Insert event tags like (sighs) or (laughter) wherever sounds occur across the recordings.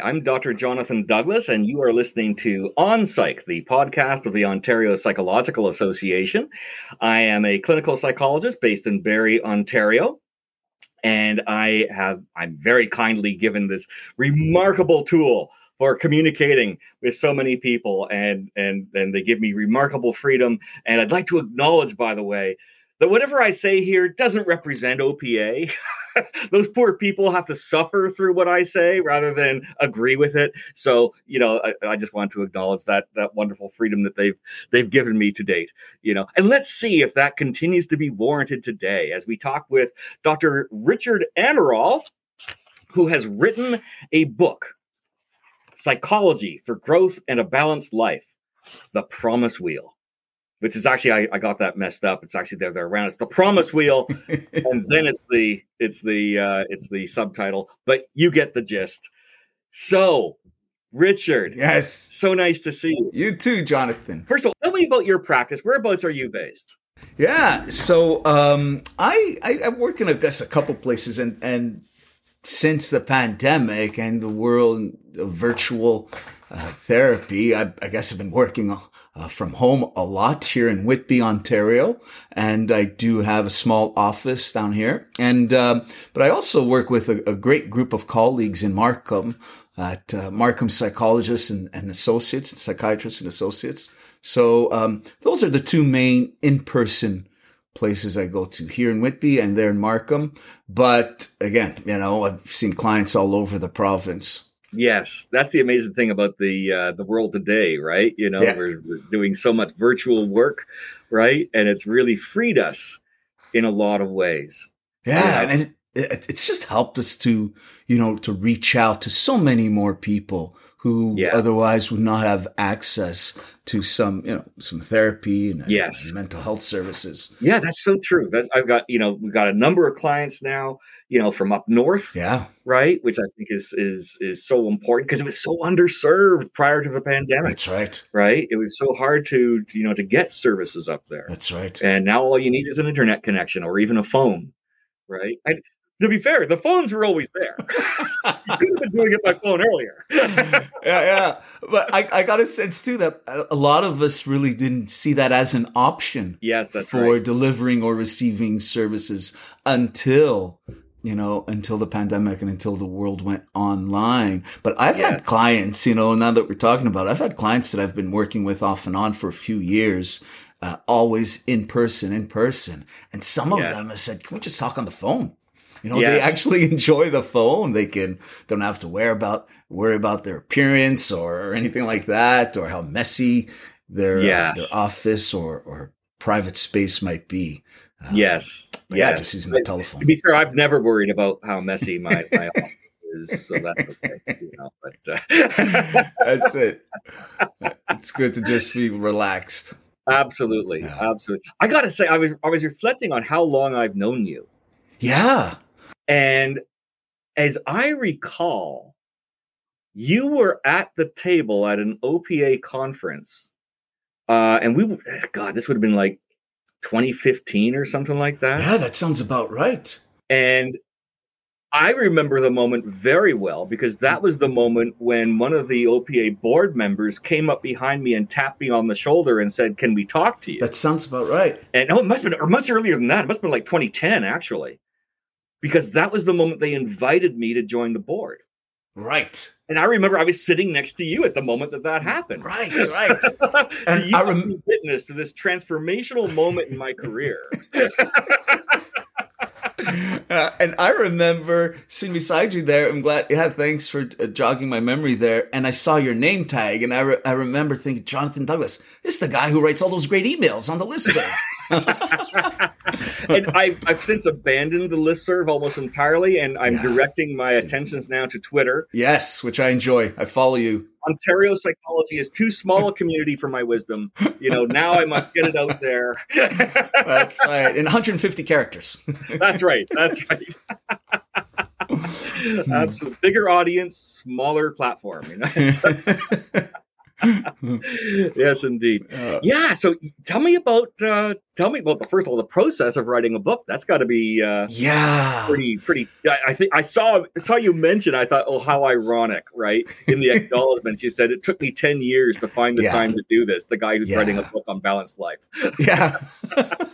I'm Dr. Jonathan Douglas, and you are listening to On Psych, the podcast of the Ontario Psychological Association. I am a clinical psychologist based in Barrie, Ontario, and I have I'm very kindly given this remarkable tool for communicating with so many people, and and and they give me remarkable freedom. And I'd like to acknowledge, by the way, that whatever I say here doesn't represent OPA. (laughs) (laughs) Those poor people have to suffer through what I say rather than agree with it. So, you know, I, I, just want to acknowledge that that wonderful freedom that they've they've given me to date. You know, and let's see if that continues to be warranted today as we talk with Dr. Richard Amaral, who has written a book, Psychology for Growth and a Balanced Life, The Promise Wheel which is actually I, I got that messed up. It's actually there, other around. It's the promise wheel, (laughs) and then it's the it's the uh, it's the subtitle. But you get the gist. So, Richard, yes, so nice to see you. You too, Jonathan. First of all, tell me about your practice. Whereabouts are you based? Yeah, so um, I, I I work in I guess a couple places, and and since the pandemic and the world of virtual uh, therapy, I, I guess I've been working uh, from home a lot here in Whitby, Ontario, and I do have a small office down here. And um, but I also work with a, a, great group of colleagues in Markham at uh, Markham Psychologists and, and Associates, Psychiatrists and Associates. So um, those are the two main in-person places I go to here in Whitby and there in Markham. But again, you know, I've seen clients all over the province. Yes, that's the amazing thing about the uh, the world today, right? You know, yeah. we're, we're, doing so much virtual work, right? And it's really freed us in a lot of ways. Yeah, and it, it, it's just helped us to, you know, to reach out to so many more people who yeah. otherwise would not have access to some, you know, some therapy and, yes. and mental health services. Yeah, that's so true. That's I've got, you know, we've got a number of clients now you know, from up north. Yeah. Right. Which I think is is is so important because it was so underserved prior to the pandemic. That's right. Right. It was so hard to, you know, to get services up there. That's right. And now all you need is an internet connection or even a phone. Right. I, to be fair, the phones were always there. (laughs) you could have been doing it by phone earlier. (laughs) yeah, yeah. But I, I got a sense too that a lot of us really didn't see that as an option. Yes, that's for right. delivering or receiving services until you know, until the pandemic and until the world went online. But I've yes. had clients, you know, now that we're talking about, it, I've had clients that I've been working with off and on for a few years, uh, always in person, in person. And some of them have said, can we just talk on the phone? You know, yes. they actually (laughs) enjoy the phone. They can, they don't have to worry about, worry about their appearance or, anything like that or how messy their, yes. uh, their office or, or private space might be. Um, yes. Yeah, just using the telephone. To be fair, I've never worried about how messy my, my (laughs) office is, so that's okay. You know, but uh, (laughs) that's it. (laughs) It's good to just be relaxed. Absolutely, yeah. absolutely. I got to say, I was I was reflecting on how long I've known you. Yeah, and as I recall, you were at the table at an OPA conference, uh, and we God, this would have been like 2015 or something like that. Yeah, that sounds about right. And I remember the moment very well because that was the moment when one of the OPA board members came up behind me and tapped me on the shoulder and said, "Can we talk to you?" That sounds about right. And oh, it must have been or much earlier than that. It must have been like 2010 actually, because that was the moment they invited me to join the board. Right. And I remember I was sitting next to you at the moment that that happened. Right, right. (laughs) and you I rem- witness to this transformational moment in my career. (laughs) Uh, and I remember sitting beside you there. I'm glad. Yeah, thanks for uh, jogging my memory there. And I saw your name tag, and I, re- I remember thinking, Jonathan Douglas, this is the guy who writes all those great emails on the listserv. (laughs) and I've, I've since abandoned the listserv almost entirely, and I'm yeah. directing my attentions now to Twitter. Yes, which I enjoy. I follow you. Ontario psychology is too small a community for my wisdom. You know, now I must get it out there. (laughs) That's right. In 150 characters. (laughs) That's right. That's right. (laughs) Hmm. Absolutely. Bigger audience, smaller platform. You know? (laughs) yes, indeed. Uh, yeah. So tell me about uh, tell me about the first of all the process of writing a book. That's got to be uh, yeah pretty pretty. I, I, think I saw saw you mention. I thought, oh, how ironic, right? In the (laughs) acknowledgments, you said it took me ten years to find the yeah. time to do this. The guy who's yeah. writing a book on balanced life. yeah. (laughs)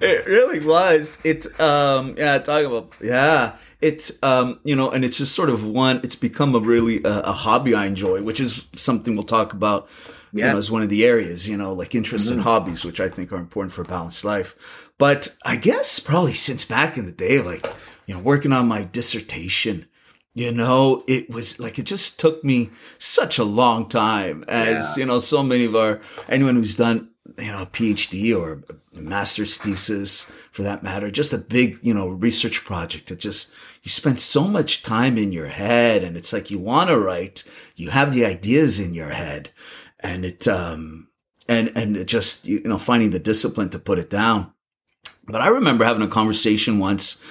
it really was. It's um yeah, talking about yeah. It's um you know, and it's just sort of one. It's become a really uh, a hobby I enjoy, which is something we'll talk about. Yes. You know, as one of the areas, you know, like interests mm-hmm. and hobbies, which I think are important for a balanced life. But I guess probably since back in the day, like you know, working on my dissertation, you know, it was like it just took me such a long time, as yeah. you know, so many of our anyone who's done you know a PhD or a master's thesis for that matter, just a big you know research project. It just you spend so much time in your head, and it's like you want to write, you have the ideas in your head, and it um and and it just you know finding the discipline to put it down. But I remember having a conversation once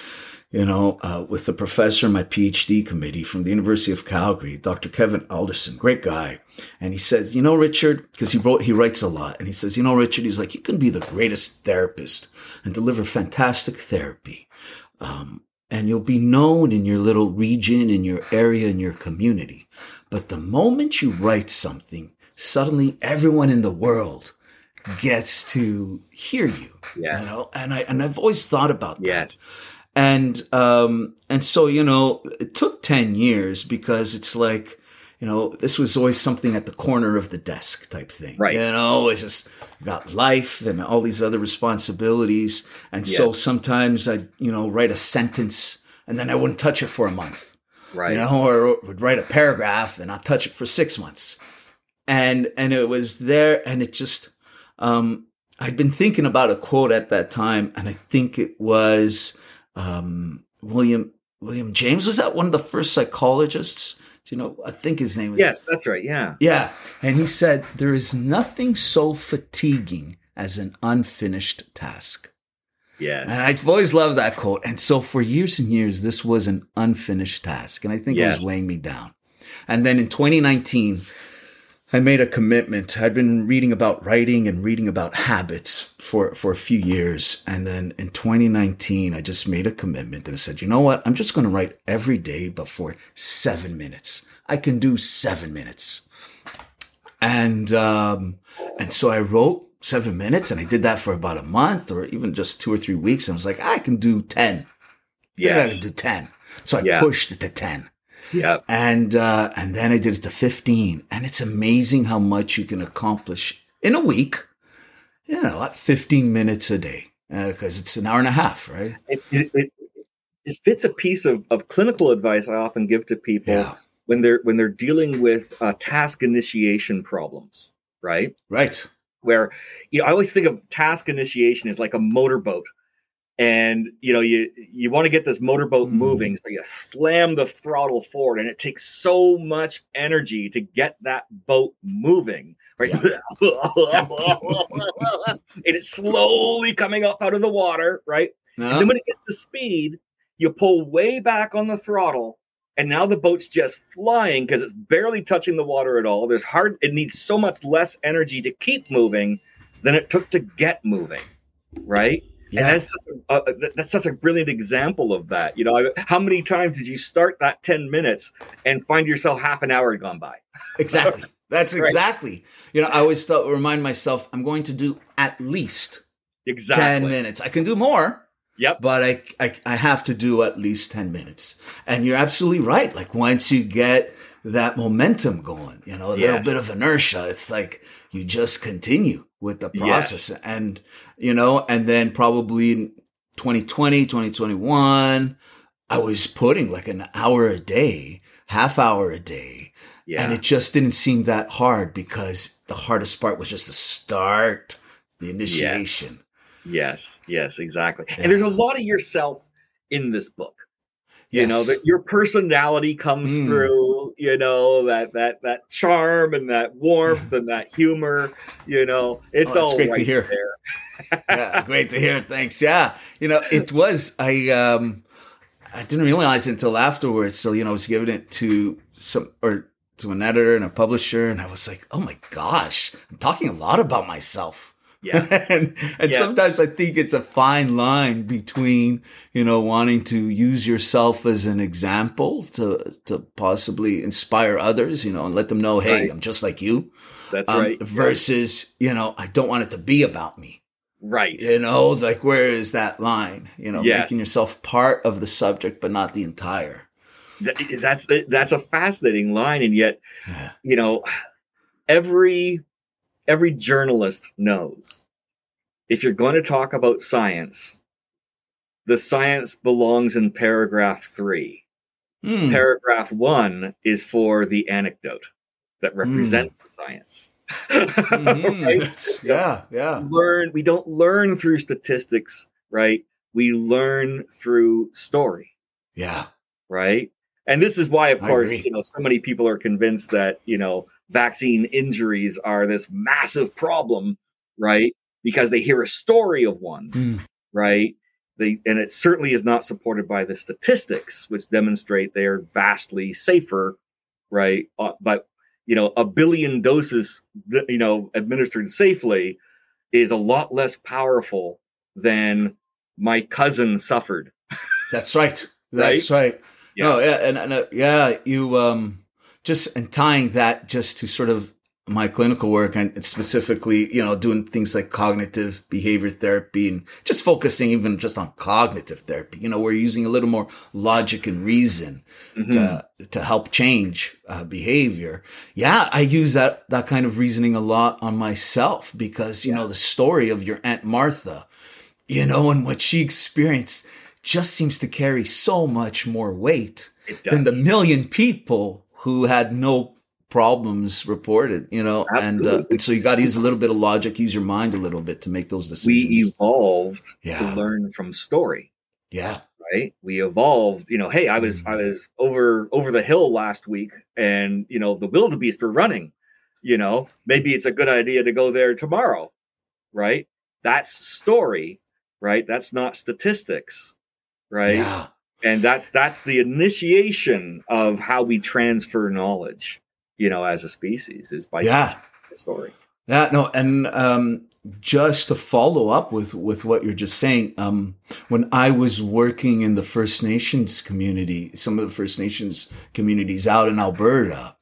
you know, uh, with the professor in my PhD committee from the University of Calgary, Dr. Kevin Alderson, great guy. And he says, you know, Richard, because he wrote, he writes a lot. And he says, you know, Richard, he's like, you can be the greatest therapist and deliver fantastic therapy. Um, and you'll be known in your little region, in your area, in your community. But the moment you write something, suddenly everyone in the world gets to hear you. Yeah. You know, and I, and I've always thought about that. And um and so you know it took 10 years because it's like you know this was always something at the corner of the desk type thing. Right. You know it's just got life and all these other responsibilities. And yeah. so sometimes i you know write a sentence and then i wouldn't touch it for a month. Right. you know or would write a paragraph and i'd touch it for six months. And and it was there and it just um i'd been thinking about a quote at that time and i think it was um, William William James was that one of the first psychologists? Do you know? I think his name was. Yes, that's right. Yeah. Yeah. And he said, There is nothing so fatiguing as an unfinished task. Yes. And I've always loved that quote. And so for years and years, this was an unfinished task. And I think yes. it was weighing me down. And then in 2019, I made a commitment. I'd been reading about writing and reading about habits for, for a few years. And then in 2019, I just made a commitment and I said, you know what? I'm just going to write every day, but for seven minutes. I can do seven minutes. And, um, and so I wrote seven minutes and I did that for about a month or even just two or three weeks. And I was like, I can do 10. Yeah. I can do 10. So I yeah. pushed it to 10. Yeah. And uh, and then I did it to 15. And it's amazing how much you can accomplish in a week, you know, at 15 minutes a day. Because uh, it's an hour and a half, right? It, it, it, it, fits a piece of, of clinical advice I often give to people yeah. when they're when they're dealing with uh, task initiation problems, right? Right. Where you know, I always think of task initiation as like a motorboat and you know you you want to get this motorboat mm. moving so you slam the throttle forward and it takes so much energy to get that boat moving right? Yeah. (laughs) (laughs) and it's slowly coming up out of the water right? And then when it gets to speed you pull way back on the throttle and now the boat's just flying because it's barely touching the water at all. There's hard it needs so much less energy to keep moving than it took to get moving right yeah. And that's such, a, uh, that's such a brilliant example of that. You know, how many times did you start that 10 minutes and find yourself half an hour had gone by? Exactly. (laughs) That's exactly. Right. You know, I always thought, remind myself, I'm going to do at least exactly 10 minutes. I can do more. Yep. But I, I, I have to do at least 10 minutes. And you're absolutely right. Like once you get that momentum going, you know, a yes. little bit of inertia, it's like you just continue with the process. Yes. And, you know, and then probably 2020, 2021, I was putting like an hour a day, half hour a day. Yeah. And it just didn't seem that hard because the hardest part was just the start, the initiation. Yes, yes, yes exactly. Yeah. And there's a lot of yourself in this book. Yes. You know that your personality comes mm. through. You know that that that charm and that warmth (laughs) and that humor. You know it's oh, all great right to hear. (laughs) yeah, great to hear. Thanks. Yeah, you know it was. I um I didn't realize until afterwards. So you know I was giving it to some or to an editor and a publisher, and I was like, oh my gosh, I'm talking a lot about myself. Yeah. (laughs) and and Yes. sometimes I think it's a fine line between, you know, wanting to use yourself as an example to to possibly inspire others, you know, and let them know, hey, Right. I'm just like you. That's um, right. Versus, you know, I don't want it to be about me. right. You know, like where is that line? You know, Yes. making yourself part of the subject, but not the entire. That's that's a fascinating line, and yet Yeah. you know every every journalist knows if you're going to talk about science, the science belongs in paragraph three. Hmm. Paragraph one is for the anecdote that represents the science. Mhm. (laughs) Right? Yeah, yeah. learn we don't learn through statistics right we learn through story Yeah. right and this is why of I course agree. you know so many people are convinced that you know vaccine injuries are this massive problem right because they hear a story of one Mm. right they and it certainly is not supported by the statistics which demonstrate they are vastly safer right uh, but you know a billion doses you know administered safely is a lot less powerful than my cousin suffered That's right. (laughs) That's right. Yeah. No, yeah, and, and uh, yeah, you um just and tying that just to sort of my clinical work and specifically, you know, doing things like cognitive behavior therapy and just focusing even just on cognitive therapy. You know, we're using a little more logic and reason Mhm. to to help change uh, behavior. Yeah, I use that that kind of reasoning a lot on myself because you know the story of your aunt Martha, you know, and what she experienced just seems to carry so much more weight than the million people who had no problems reported. You know, and uh, and so you got to use a little bit of logic, use your mind a little bit to make those decisions. we evolved Yeah. to learn from story yeah, right we evolved you know hey i was i was over over the hill last week and you know the wildebeest were running you know maybe it's a good idea to go there tomorrow right that's story right that's not statistics right yeah. And that's that's the initiation of how we transfer knowledge you know as a species is by Yeah. the story Yeah, no, and um, just to follow up with with what you're just saying, um, when I was working in the First Nations community, some of the First Nations communities out in Alberta,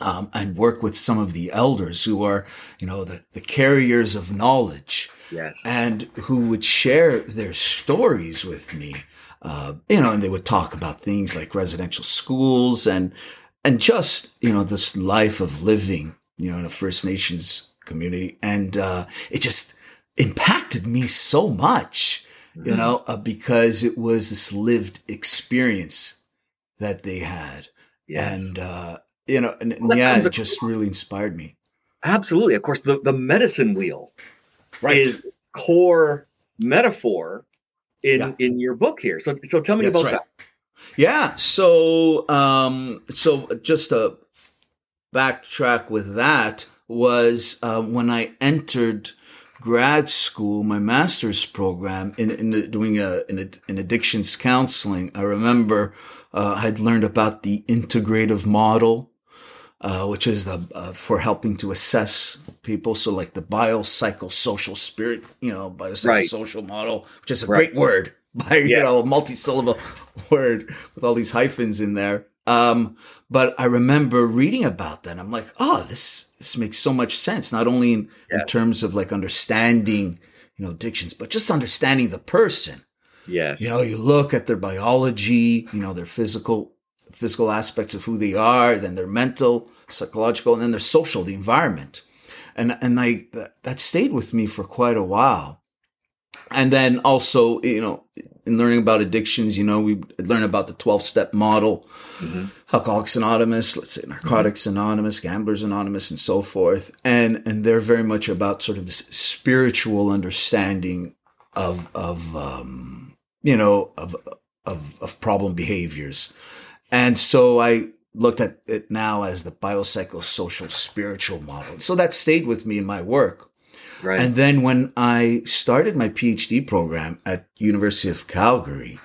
um, and work with some of the elders who are, you know, the, the carriers of knowledge yes and who would share their stories with me. Uh, you know, and they would talk about things like residential schools and and just you know this life of living, you know, in a First Nations community, and uh, it just impacted me so much, you Mhm. know, uh, because it was this lived experience that they had, yes and uh, you know, and, and Well, yeah, it just really inspired me. absolutely of course the, the medicine wheel Right. is core metaphor in Yeah. in your book here. So so tell me That's about right. that. Yeah. So, um, so just to backtrack with that was um, when I entered grad school, my master's program in, in the, doing a, in, a, in addictions counseling. I remember uh, I'd learned about the integrative model. Uh, which is the uh, for helping to assess people. So like the biopsychosocial spirit, you know, biopsychosocial model, which is a Right. great word (laughs) by you Yes. know multi-syllable (laughs) word with all these hyphens in there. Um, but I remember reading about that. And I'm like, oh, this this makes so much sense. Not only in, in terms of like understanding, you know, addictions, but just understanding the person. Yes. You know, you look at their biology, you know, their physical physical aspects of who they are, then their mental, psychological, and then their social, the environment. And and I that, that stayed with me for quite a while. And then also, you know, in learning about addictions, you know, we learn about the 12 step model, Mhm. Alcoholics Anonymous, let's say Narcotics Anonymous, Gamblers Anonymous, and so forth. And and they're very much about sort of this spiritual understanding of of um, you know of of of problem behaviors. And so I looked at it now as the biopsychosocial spiritual model. So that stayed with me in my work. right. And then when I started my PhD program at University of Calgary,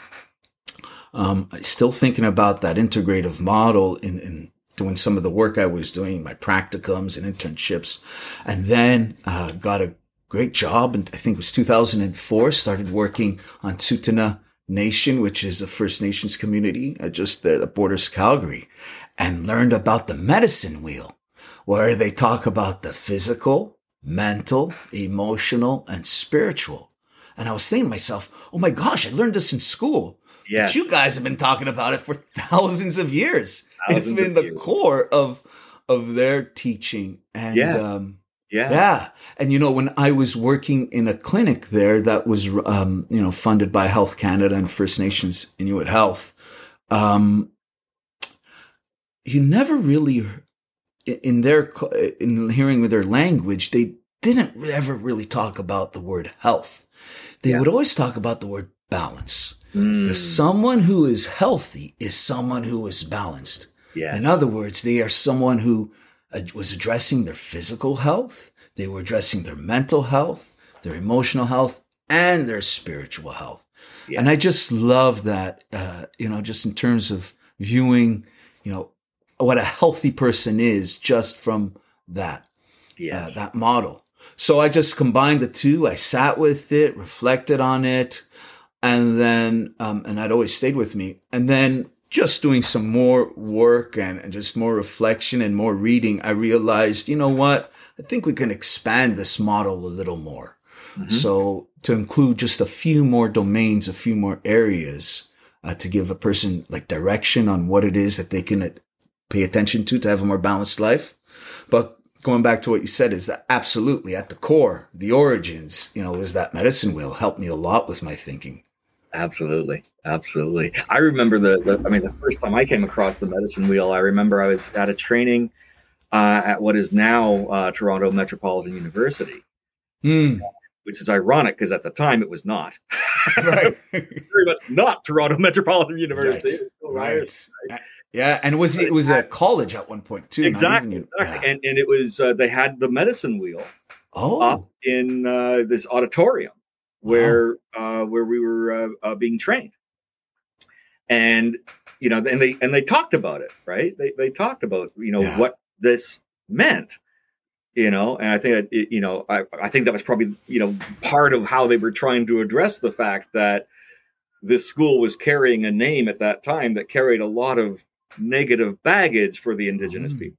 um, I still thinking about that integrative model in, in doing some of the work I was doing, my practicums and internships, and then uh, got a great job. And I think it was 2004. Started working on Tsuut'ina Nation, which is a First Nations community uh, just there at borders Calgary, and learned about the medicine wheel, where they talk about the physical, mental, emotional, and spiritual. And I was thinking to myself, oh my gosh, I learned this in school. Yes. But you guys have been talking about it for (laughs) thousands of years. Thousands it's been the years. core of of their teaching. And Yes. um, Yeah. yeah. And you know, when I was working in a clinic there that was, um, you know, funded by Health Canada and First Nations Inuit Health, um, you never really, in their, in hearing with their language, they didn't ever really talk about the word health. They Yeah. would always talk about the word balance. Mm, Because someone who is healthy is someone who is balanced. yes. In other words, they are someone who was addressing their physical health, they were addressing their mental health, their emotional health, and their spiritual health. Yes. And I just love that, uh, you know, just in terms of viewing, you know, what a healthy person is just from that yes. uh, that model. So I just combined the two. I sat with it, reflected on it, and then um, and that always stayed with me. And then just doing some more work and, and just more reflection and more reading, I realized, you know what? I think we can expand this model a little more. Mhm. So to include just a few more domains, a few more areas uh, to give a person like direction on what it is that they can uh, pay attention to to have a more balanced life. But going back to what you said is that absolutely at the core, the origins, you know, is that medicine wheel helped me a lot with my thinking. Absolutely. Absolutely. I remember the, the, I mean, the first time I came across the medicine wheel, I remember I was at a training uh, at what is now uh, Toronto Metropolitan University, Hmm. which is ironic because at the time it was not. right. (laughs) Very much not Toronto Metropolitan University. Right. Still right. Yeah, and it was it was a college at one point too. Exactly. even- exactly. yeah. And, and it was, uh, they had the medicine wheel Oh, up in uh, this auditorium where uh, where we were uh, uh, being trained, and you know, and they and they talked about it, right? They they talked about you know Yeah. what this meant, you know, and I think that it, you know I I think that was probably you know part of how they were trying to address the fact that this school was carrying a name at that time that carried a lot of negative baggage for the indigenous Mm. people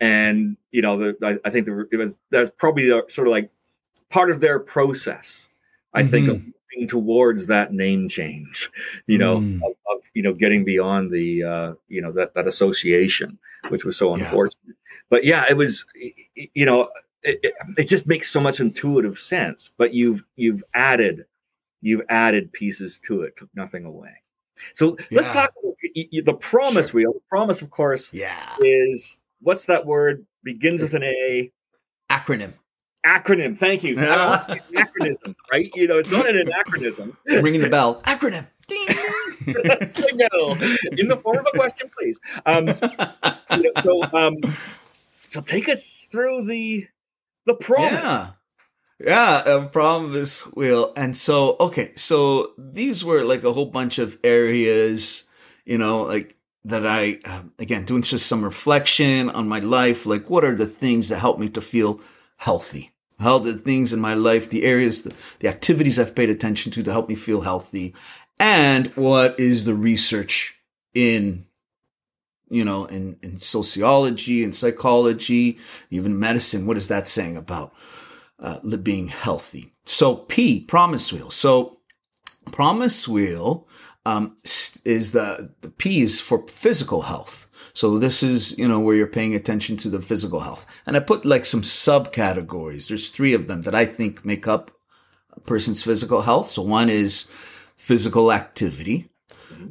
and you know the, I, I think the, it was that's probably the, sort of like part of their process i think of moving towards that name change you know Mm. of, of you know getting beyond the uh you know that that association which was so Yeah. unfortunate but yeah it was you know it, it, it just makes so much intuitive sense but you've you've added you've added pieces to it took nothing away so let's talk about y- y- the promise Sure. wheel the promise of course yeah. is what's that word? Begins with an A. Acronym. Acronym. Thank you. (laughs) I want to say Anachronism, right? You know, it's not an anachronism. Ringing the bell. Acronym. (laughs) In the form of a question, please. Um, you know, so, um, so take us through the the promise. Yeah. Yeah, a promise wheel. And so, okay, so these were like a whole bunch of areas, you know, like that I, um, again, doing just some reflection on my life. Like, what are the things that help me to feel healthy? How the things in my life, the areas, the, the activities I've paid attention to to help me feel healthy. And what is the research in you know, in, in sociology and psychology, even medicine. What is that saying about uh, being healthy? So P, promise wheel. So promise wheel um, is the, the P is for physical health. So this is, you know, where you're paying attention to the physical health. And I put like some subcategories. There's three of them that I think make up a person's physical health. So one is physical activity.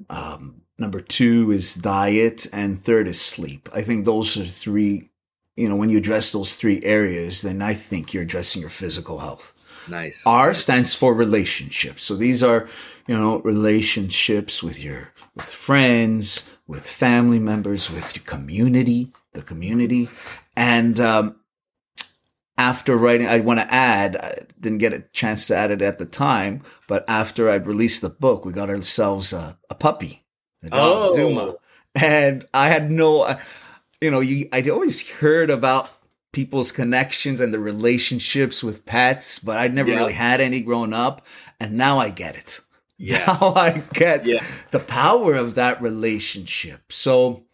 Um, number two is diet, and third is sleep. I think those are three. You know, when you address those three areas, then I think you're addressing your physical health. Nice. R stands for relationships. So these are, you know, relationships with your with friends, with family members, with your community, the community. And um, after writing, I want to add, I didn't get a chance to add it at the time, but after I'd released the book, we got ourselves a, a puppy, a dog, Oh. Zuma. And I had no, you know, you I'd always heard about people's connections and the relationships with pets, but I'd never Yeah. really had any growing up, and now I get it. Yeah. (laughs) Now I get Yeah. the power of that relationship. So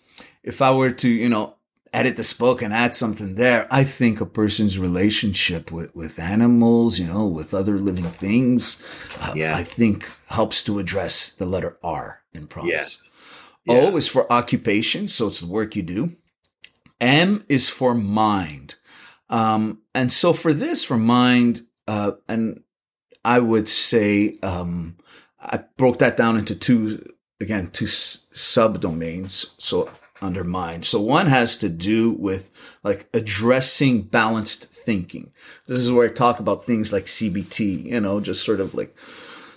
if I were to, you know, edit this book and add something there, I think a person's relationship with, with animals, you know, with other living things, uh, Yeah. I think helps to address the letter R in promise. Yes. O is for occupation, so it's the work you do. M is for mind. Um, and so for this, for mind, uh, and I would say um, I broke that down into two, again, two s- subdomains. So under mind. So one has to do with like addressing balanced thinking. This is where I talk about things like CBT, you know, just sort of like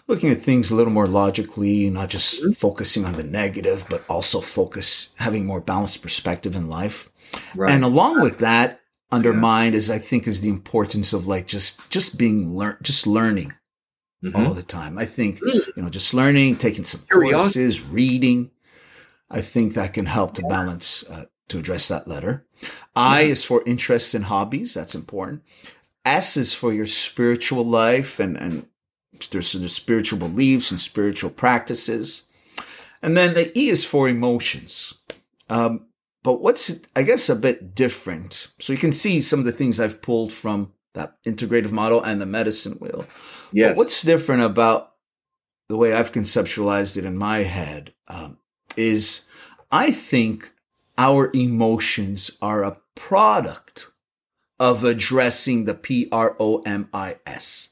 looking at things a little more logically, not just mm-hmm. focusing on the negative, but also focus having more balanced perspective in life. Right. And along with that, under Yeah. is I think is the importance of like just just being learn just learning Mhm. all the time. I think you know just learning, taking some Curiosity. courses, reading. I think that can help to balance uh, to address that letter. I is for interests and hobbies. That's important. S is for your spiritual life and and there's the spiritual beliefs and spiritual practices. And then the E is for emotions. Um, but what's, I guess, a bit different. So you can see some of the things I've pulled from that integrative model and the medicine wheel. Yes. But what's different about the way I've conceptualized it in my head um, is I think our emotions are a product of addressing the P R O M I S.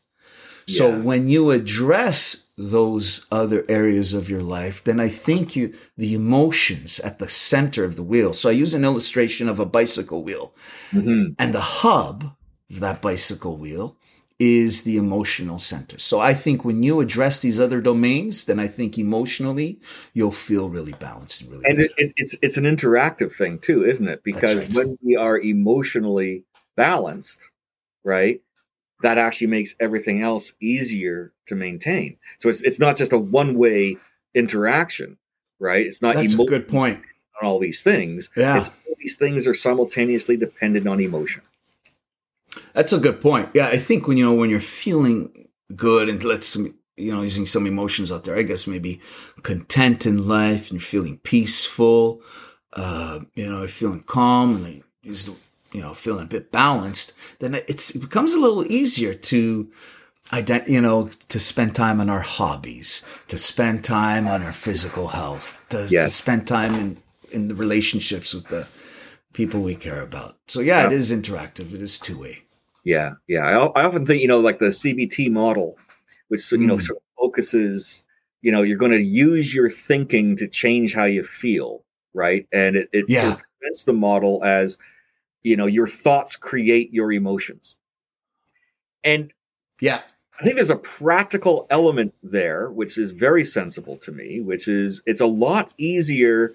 So Yeah. when you address those other areas of your life, then I think you the emotions at the center of the wheel. So I use an illustration of a bicycle wheel. Mhm. And the hub of that bicycle wheel is the emotional center. So I think when you address these other domains, then I think emotionally you'll feel really balanced and really and it, it, it's it's an interactive thing too, isn't it? Because right. when we are emotionally balanced, right, that actually makes everything else easier to maintain. So it's it's not just a one way interaction, right? It's not That's a good point. on all these things. Yeah. It's all these things are simultaneously dependent on emotion. That's a good point. Yeah, I think when you know when you're feeling good and let's you know using some emotions out there, I guess maybe content in life and you're feeling peaceful, uh, you know, you're feeling calm and you just, you know feeling a bit balanced, then it's it becomes a little easier to ident- you know to spend time on our hobbies, to spend time on our physical health, to, to spend time in in the relationships with the people we care about. So yeah, it Yeah. is interactive. It is two way. Yeah, yeah. I, I often think you know, like the CBT model, which you know Mm. sort of focuses. You know, you're going to use your thinking to change how you feel, right? And it it, Yeah. it presents the model as you know your thoughts create your emotions, and Yeah. I think there's a practical element there, which is very sensible to me, which is it's a lot easier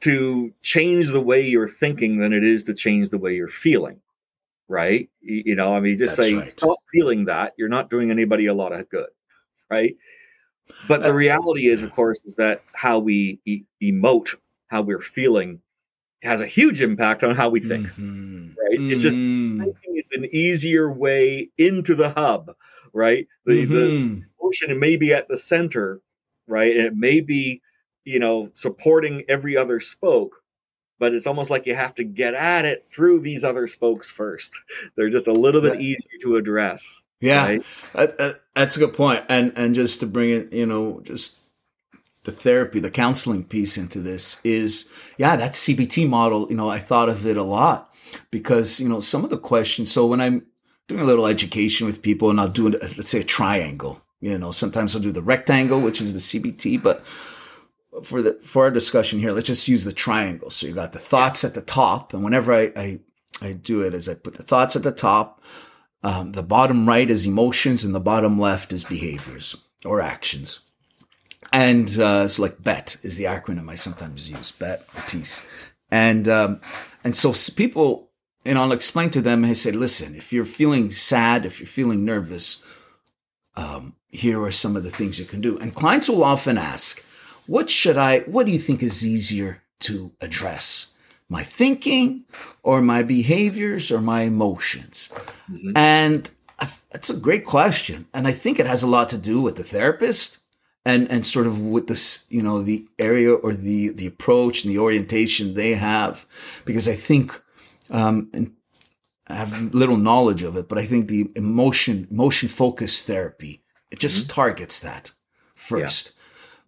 to change the way you're thinking than it is to change the way you're feeling. Right? You, know, I mean, just That's say, right. stop feeling that. You're not doing anybody a lot of good. Right? But the Uh, reality is, of course, is that how we e- emote, how we're feeling, has a huge impact on how we think. Mhm. Right? It's just thinking is an easier way into the hub, right? The, the Mhm. emotion may be at the center, right? And it may be, you know, supporting every other spoke, but it's almost like you have to get at it through these other spokes first. (laughs) They're just a little bit Yeah. easier to address. yeah, Right? that, that- that's a good point. And and just to bring it, you know, just the therapy, the counseling piece into this is, yeah, that CBT model. You know, I thought of it a lot because you know some of the questions. So when I'm doing a little education with people, and I'll do let's say a triangle. You know, sometimes I'll do the rectangle, which is the CBT, but for the for our discussion here, let's just use the triangle. So you got the thoughts at the top, and whenever I I, I do it, is I put the thoughts at the top. Um, the bottom right is emotions, and the bottom left is behaviors or actions. And uh, so, like BET is the acronym I sometimes use, BET or TEAS. And um, and so people, and I'll explain to them. I say, listen, if you're feeling sad, if you're feeling nervous, um, here are some of the things you can do. And clients will often ask, what should I? What do you think is easier to address? my thinking or my behaviors or my emotions? Mm-hmm. And that's a great question. And I think it has a lot to do with the therapist and, and sort of with this, you know, the area or the, the approach and the orientation they have. Because I think, um, and I have little knowledge of it, but I think the emotion, emotion focused therapy, it just mm-hmm. targets that first. Yeah.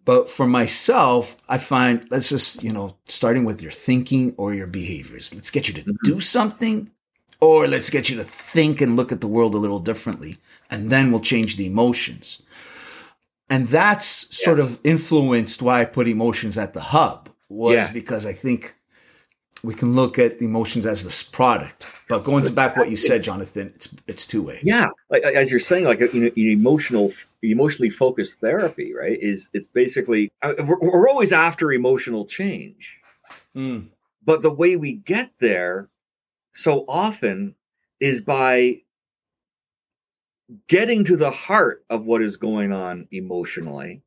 But for myself, I find let's just, you know, starting with your thinking or your behaviors. Let's get you to mm-hmm. do something or let's get you to think and look at the world a little differently. And then we'll change the emotions. And that's sort of influenced why I put emotions at the hub was yeah. because I think we can look at emotions as this product. But going to back what you said, Jonathan, it's it's two way. Yeah, like, as you're saying, like you know, emotional, emotionally focused therapy, right? Is it's basically we're, we're always after emotional change, mm. but the way we get there so often is by getting to the heart of what is going on emotionally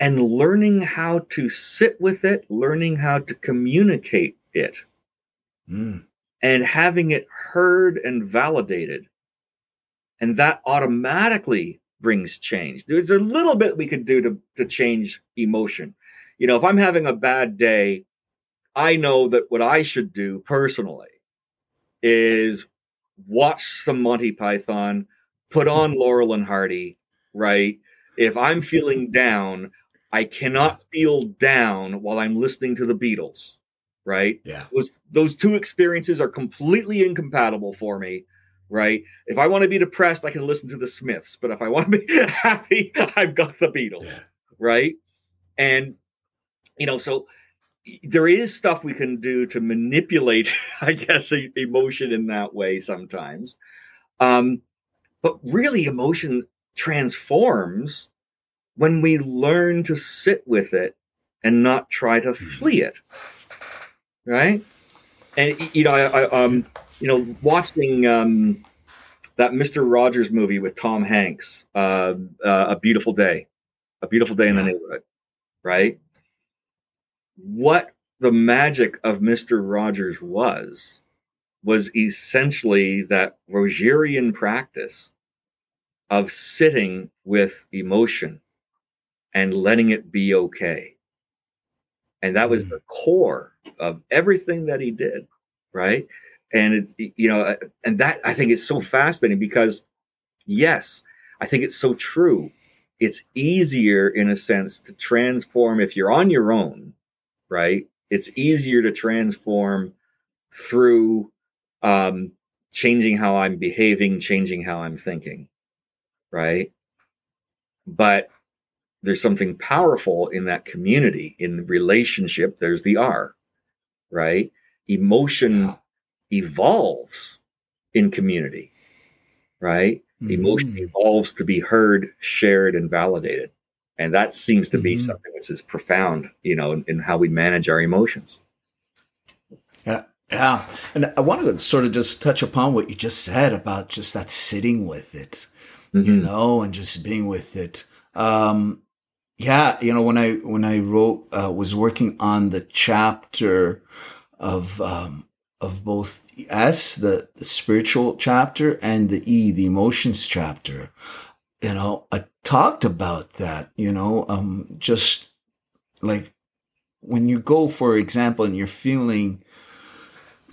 and learning how to sit with it, learning how to communicate it, mm. and having it heard and validated. And that automatically brings change. There's a little bit we could do to, to change emotion. You know, if I'm having a bad day, I know that what I should do personally is watch some Monty Python, put on (laughs) Laurel and Hardy, right? If I'm feeling down, I cannot feel down while I'm listening to the Beatles, right? Yeah. Those those two experiences are completely incompatible for me, right? If I want to be depressed, I can listen to the Smiths, but if I want to be (laughs) happy, I've got the Beatles, yeah. right? And you know, so there is stuff we can do to manipulate, (laughs) I guess, emotion in that way sometimes. Um, but really, emotion transforms when we learn to sit with it and not try to mm-hmm. flee it right? And you know I, I um you know watching um that mr rogers movie with tom hanks uh, uh a beautiful day a beautiful day in the neighborhood right? What the magic of mr rogers was was essentially that rogerian practice of sitting with emotion and letting it be okay. And that was mm. the core of everything that he did, right? And it's you know, uh, and that I think is so fascinating because yes, I think it's so true. It's easier in a sense to transform if you're on your own, right? It's easier to transform through um, changing how I'm behaving, changing how I'm thinking, right? But there's something powerful in that community in relationship there's the r right emotion yeah. evolves in community right mm-hmm. emotion evolves to be heard shared and validated and that seems to be mm-hmm. something which is profound you know in, in, how we manage our emotions yeah yeah and i want to sort of just touch upon what you just said about just that sitting with it mm-hmm. you know and just being with it um yeah, you know when I when I wrote uh, was working on the chapter of um, of both S the, the spiritual chapter and the E the emotions chapter. You know, I talked about that. You know, um, just like when you go, for example, and you're feeling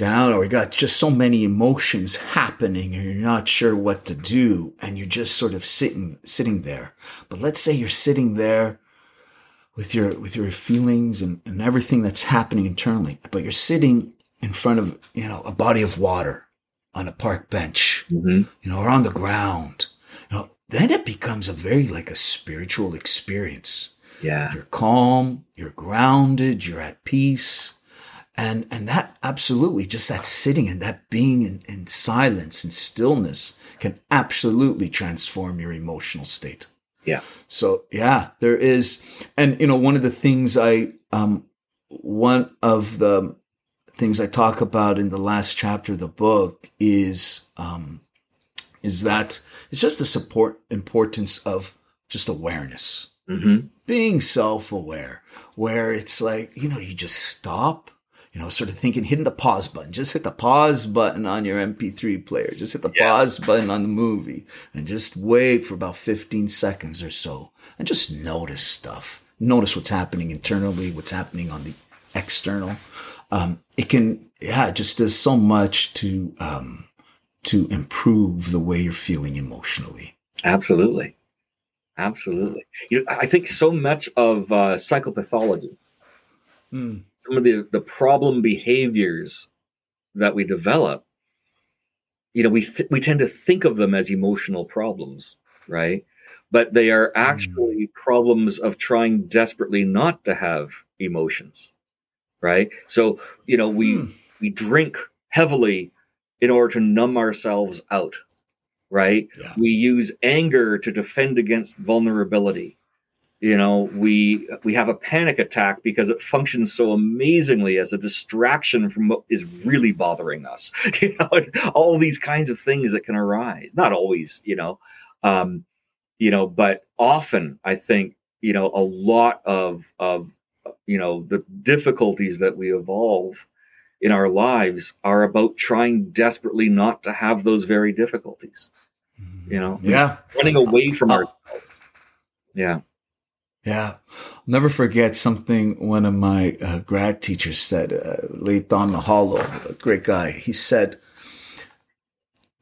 down or you got just so many emotions happening and you're not sure what to do and you're just sort of sitting sitting there. But let's say you're sitting there with your with your feelings and, and everything that's happening internally but you're sitting in front of you know a body of water on a park bench mm-hmm. you know or on the ground. You know then it becomes a very like a spiritual experience. Yeah. You're calm you're grounded you're at peace and and that absolutely just that sitting and that being in, in silence and stillness can absolutely transform your emotional state. Yeah. So yeah there is and you know one of the things i um one of the things i talk about in the last chapter of the book is um is that it's just the support importance of just awareness. Mm-hmm. being self-aware where it's like you know you just stop you know, sort of thinking, hitting the pause button. Just hit the pause button on your MP3 player. Just hit the yeah. pause button on the movie and just wait for about 15 seconds or so and just notice stuff. Notice what's happening internally, what's happening on the external. Um, it can, yeah, it just does so much to, um, to improve the way you're feeling emotionally. Absolutely. Absolutely. You know, I think so much of uh, psychopathology, mm. Some of the, the problem behaviors that we develop, you know, we, th- we tend to think of them as emotional problems, right? But they are hmm. actually mm. problems of trying desperately not to have emotions, right? So, you know, we, mm. we drink heavily in order to numb ourselves out right? Yeah. We use anger to defend against vulnerability. You know, we we have a panic attack because it functions so amazingly as a distraction from what is really bothering us. (laughs) You know, all these kinds of things that can arise. Not always, you know, um, you know, but often I think you know a lot of of you know the difficulties that we evolve in our lives are about trying desperately not to have those very difficulties you know yeah running away from uh, ourselves yeah yeah I'll never forget something one of my uh, grad teachers said uh, late don mahalo a great guy he said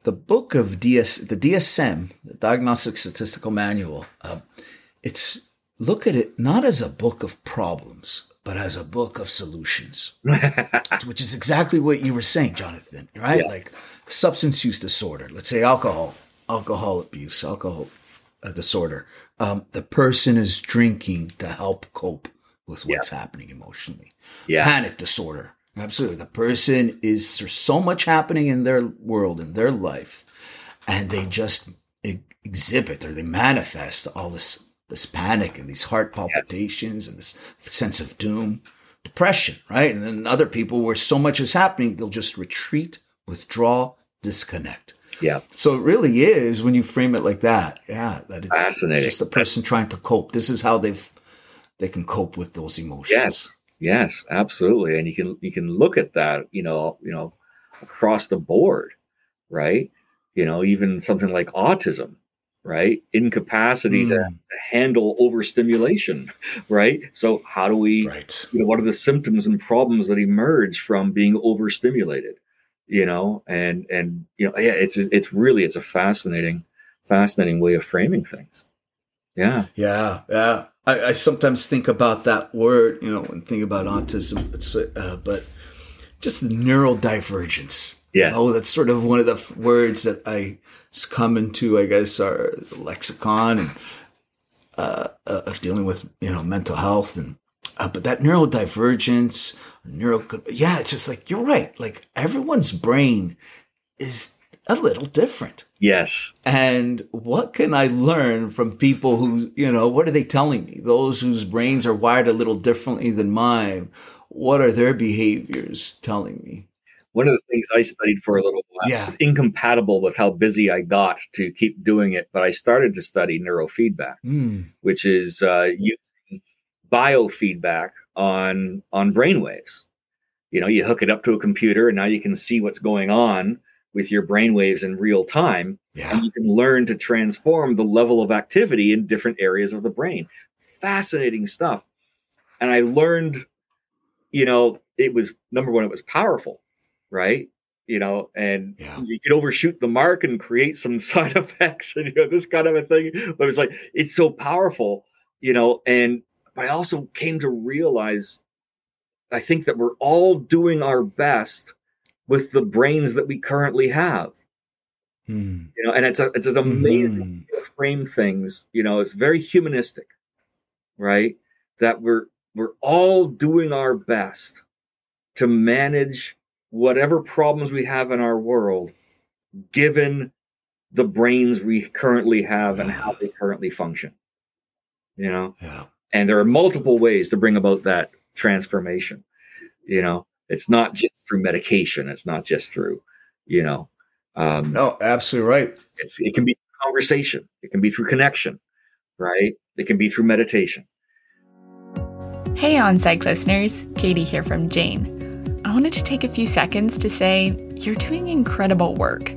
the book of DS, the DSM, the Diagnostic Statistical Manual, uh, it's look at it not as a book of problems, but as a book of solutions, (laughs) which is exactly what you were saying, Jonathan, right? Yeah. Like substance use disorder, let's say alcohol, alcohol abuse, alcohol uh, disorder. Um, the person is drinking to help cope with what's yeah. happening emotionally. Yeah. Panic disorder. Absolutely. The person is, there's so much happening in their world, in their life, and they just exhibit or they manifest all this, this panic and these heart palpitations yes. and this sense of doom, depression, right? And then other people where so much is happening, they'll just retreat, withdraw, disconnect. Yeah. So it really is when you frame it like that. Yeah, that it's, it's just a person trying to cope. This is how they've they can cope with those emotions. Yes. Yes, absolutely. And you can you can look at that, you know, you know, across the board, right? You know, even something like autism, right? Incapacity mm. to, to, handle overstimulation, right? So how do we right. you know, what are the symptoms and problems that emerge from being overstimulated? You know, and and you know, yeah, it's it's really it's a fascinating, fascinating way of framing things. Yeah, yeah, yeah. I, I sometimes think about that word, you know, and think about autism. It's uh, but just the neural divergence Yeah. Oh, that's sort of one of the words that I come into, I guess, our lexicon and uh, uh, of dealing with, you know, mental health and uh, but that neurodivergence, neuro, yeah, it's just like, you're right. Like everyone's brain is a little different. Yes. And what can I learn from people who, you know, what are they telling me? Those whose brains are wired a little differently than mine. What are their behaviors telling me? One of the things I studied for a little while yeah. was incompatible with how busy I got to keep doing it, but I started to study neurofeedback, mm. which is uh, biofeedback on on brainwaves. You know, you hook it up to a computer, and now you can see what's going on with your brainwaves in real time, yeah. and you can learn to transform the level of activity in different areas of the brain. Fascinating stuff. And I learned, you know, it was number one, it was powerful, right? You know, and yeah. you could overshoot the mark and create some (laughs) side effects and you know this kind of a thing. But it's like it's so powerful, you know, and I also came to realize I think that we're all doing our best with the brains that we currently have. Hmm. You know, and it's a it's an amazing mm. frame things. You know, it's very humanistic, right? That we're we're all doing our best to manage whatever problems we have in our world, given the brains we currently have and how they currently function. You know, (sighs) yeah. And there are multiple ways to bring about that transformation. You know, it's not just through medication. It's not just through, you know. Um, no, absolutely right. It's it can be conversation. It can be through connection, right? It can be through meditation. Hey, on psych listeners, Katie here from Jane. I wanted to take a few seconds to say you're doing incredible work.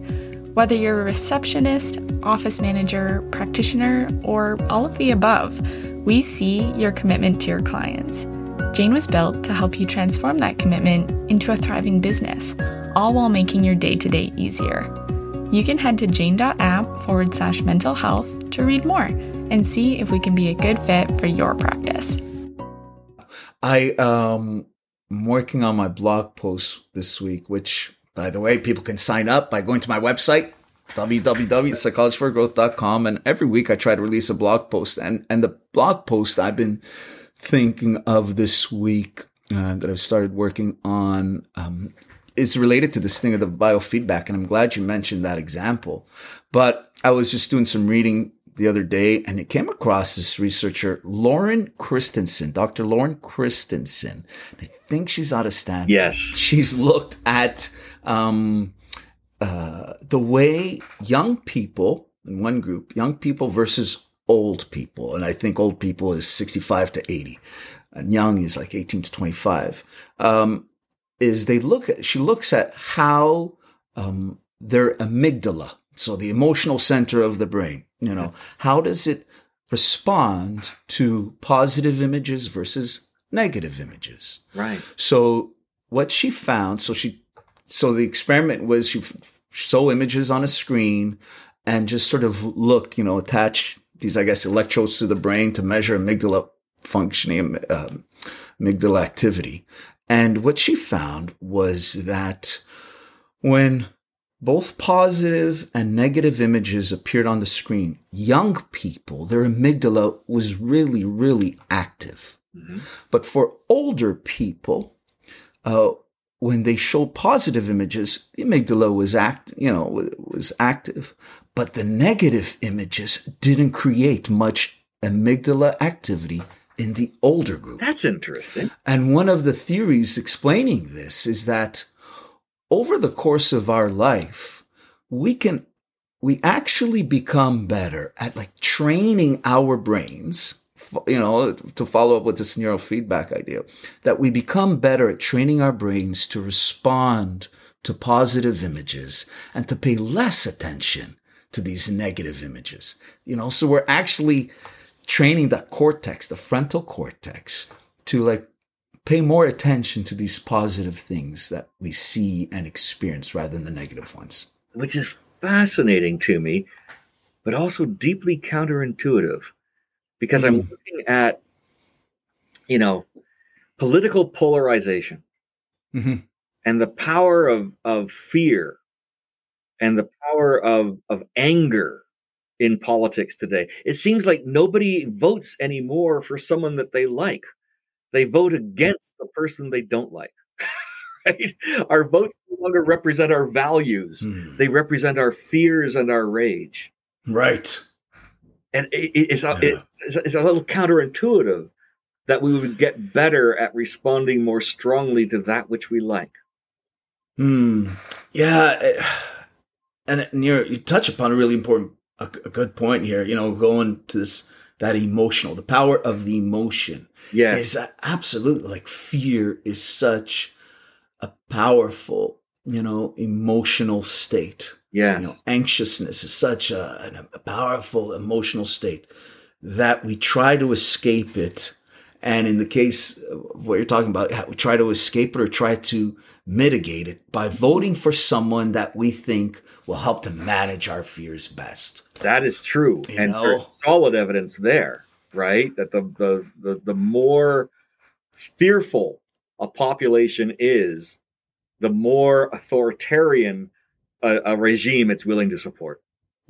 Whether you're a receptionist, office manager, practitioner, or all of the above, we see your commitment to your clients. Jane was built to help you transform that commitment into a thriving business, all while making your day to day easier. You can head to jane.app forward slash mental health to read more and see if we can be a good fit for your practice. I um am working on my blog post this week, which by the way, people can sign up by going to my website, www.psychologyforgrowth.com. And every week I try to release a blog post. And, and the blog post I've been thinking of this week uh, that I've started working on um, is related to this thing of the biofeedback. And I'm glad you mentioned that example. But I was just doing some reading the other day and it came across this researcher, Lauren Carstensen, Dr. Lauren Carstensen. I think she's out of Stanford. Yes. She's looked at um, uh, the way young people in one group, young people versus old people. And I think old people is 65 to 80 and young is like 18 to 25. Um, is they look at, she looks at how um, their amygdala, so the emotional center of the brain, you know, how does it respond to positive images versus negative images? Right. So what she found, so she, so the experiment was she show images on a screen and just sort of look, you know, attach these, I guess, electrodes to the brain to measure amygdala functioning, um, amygdala activity. And what she found was that when both positive and negative images appeared on the screen, young people, their amygdala was really, really active. Mm-hmm. But for older people, uh, when they show positive images, the amygdala was act, you know, was active, but the negative images didn't create much amygdala activity in the older group. That's interesting. And one of the theories explaining this is that over the course of our life, we can, we actually become better at like training our brains you know, to follow up with this neurofeedback idea, that we become better at training our brains to respond to positive images and to pay less attention to these negative images. You know, so we're actually training the cortex, the frontal cortex, to like pay more attention to these positive things that we see and experience rather than the negative ones. Which is fascinating to me, but also deeply counterintuitive because mm-hmm. I'm looking at, you know, political polarization mm-hmm. and the power of, of fear and the power of, of anger in politics today. It seems like nobody votes anymore for someone that they like. They vote against the person they don't like. (laughs) right? Our votes no longer represent our values. Mm. They represent our fears and our rage. Right and it, it's, a, yeah. it's, it's, a little counterintuitive that we would get better at responding more strongly to that which we like. Hmm. Yeah, eh, and, and you you touch upon a really important, a, a, good point here. You know, going to this that emotional, the power of the emotion. Yes, is absolutely like fear is such a powerful, you know, emotional state Yes. You know, anxiousness is such a, a powerful emotional state that we try to escape it. And in the case of what you're talking about, we try to escape it or try to mitigate it by voting for someone that we think will help to manage our fears best. That is true. You and know? there's solid evidence there, right? That the, the, the, the more fearful a population is, the more authoritarian a, a regime it's willing to support.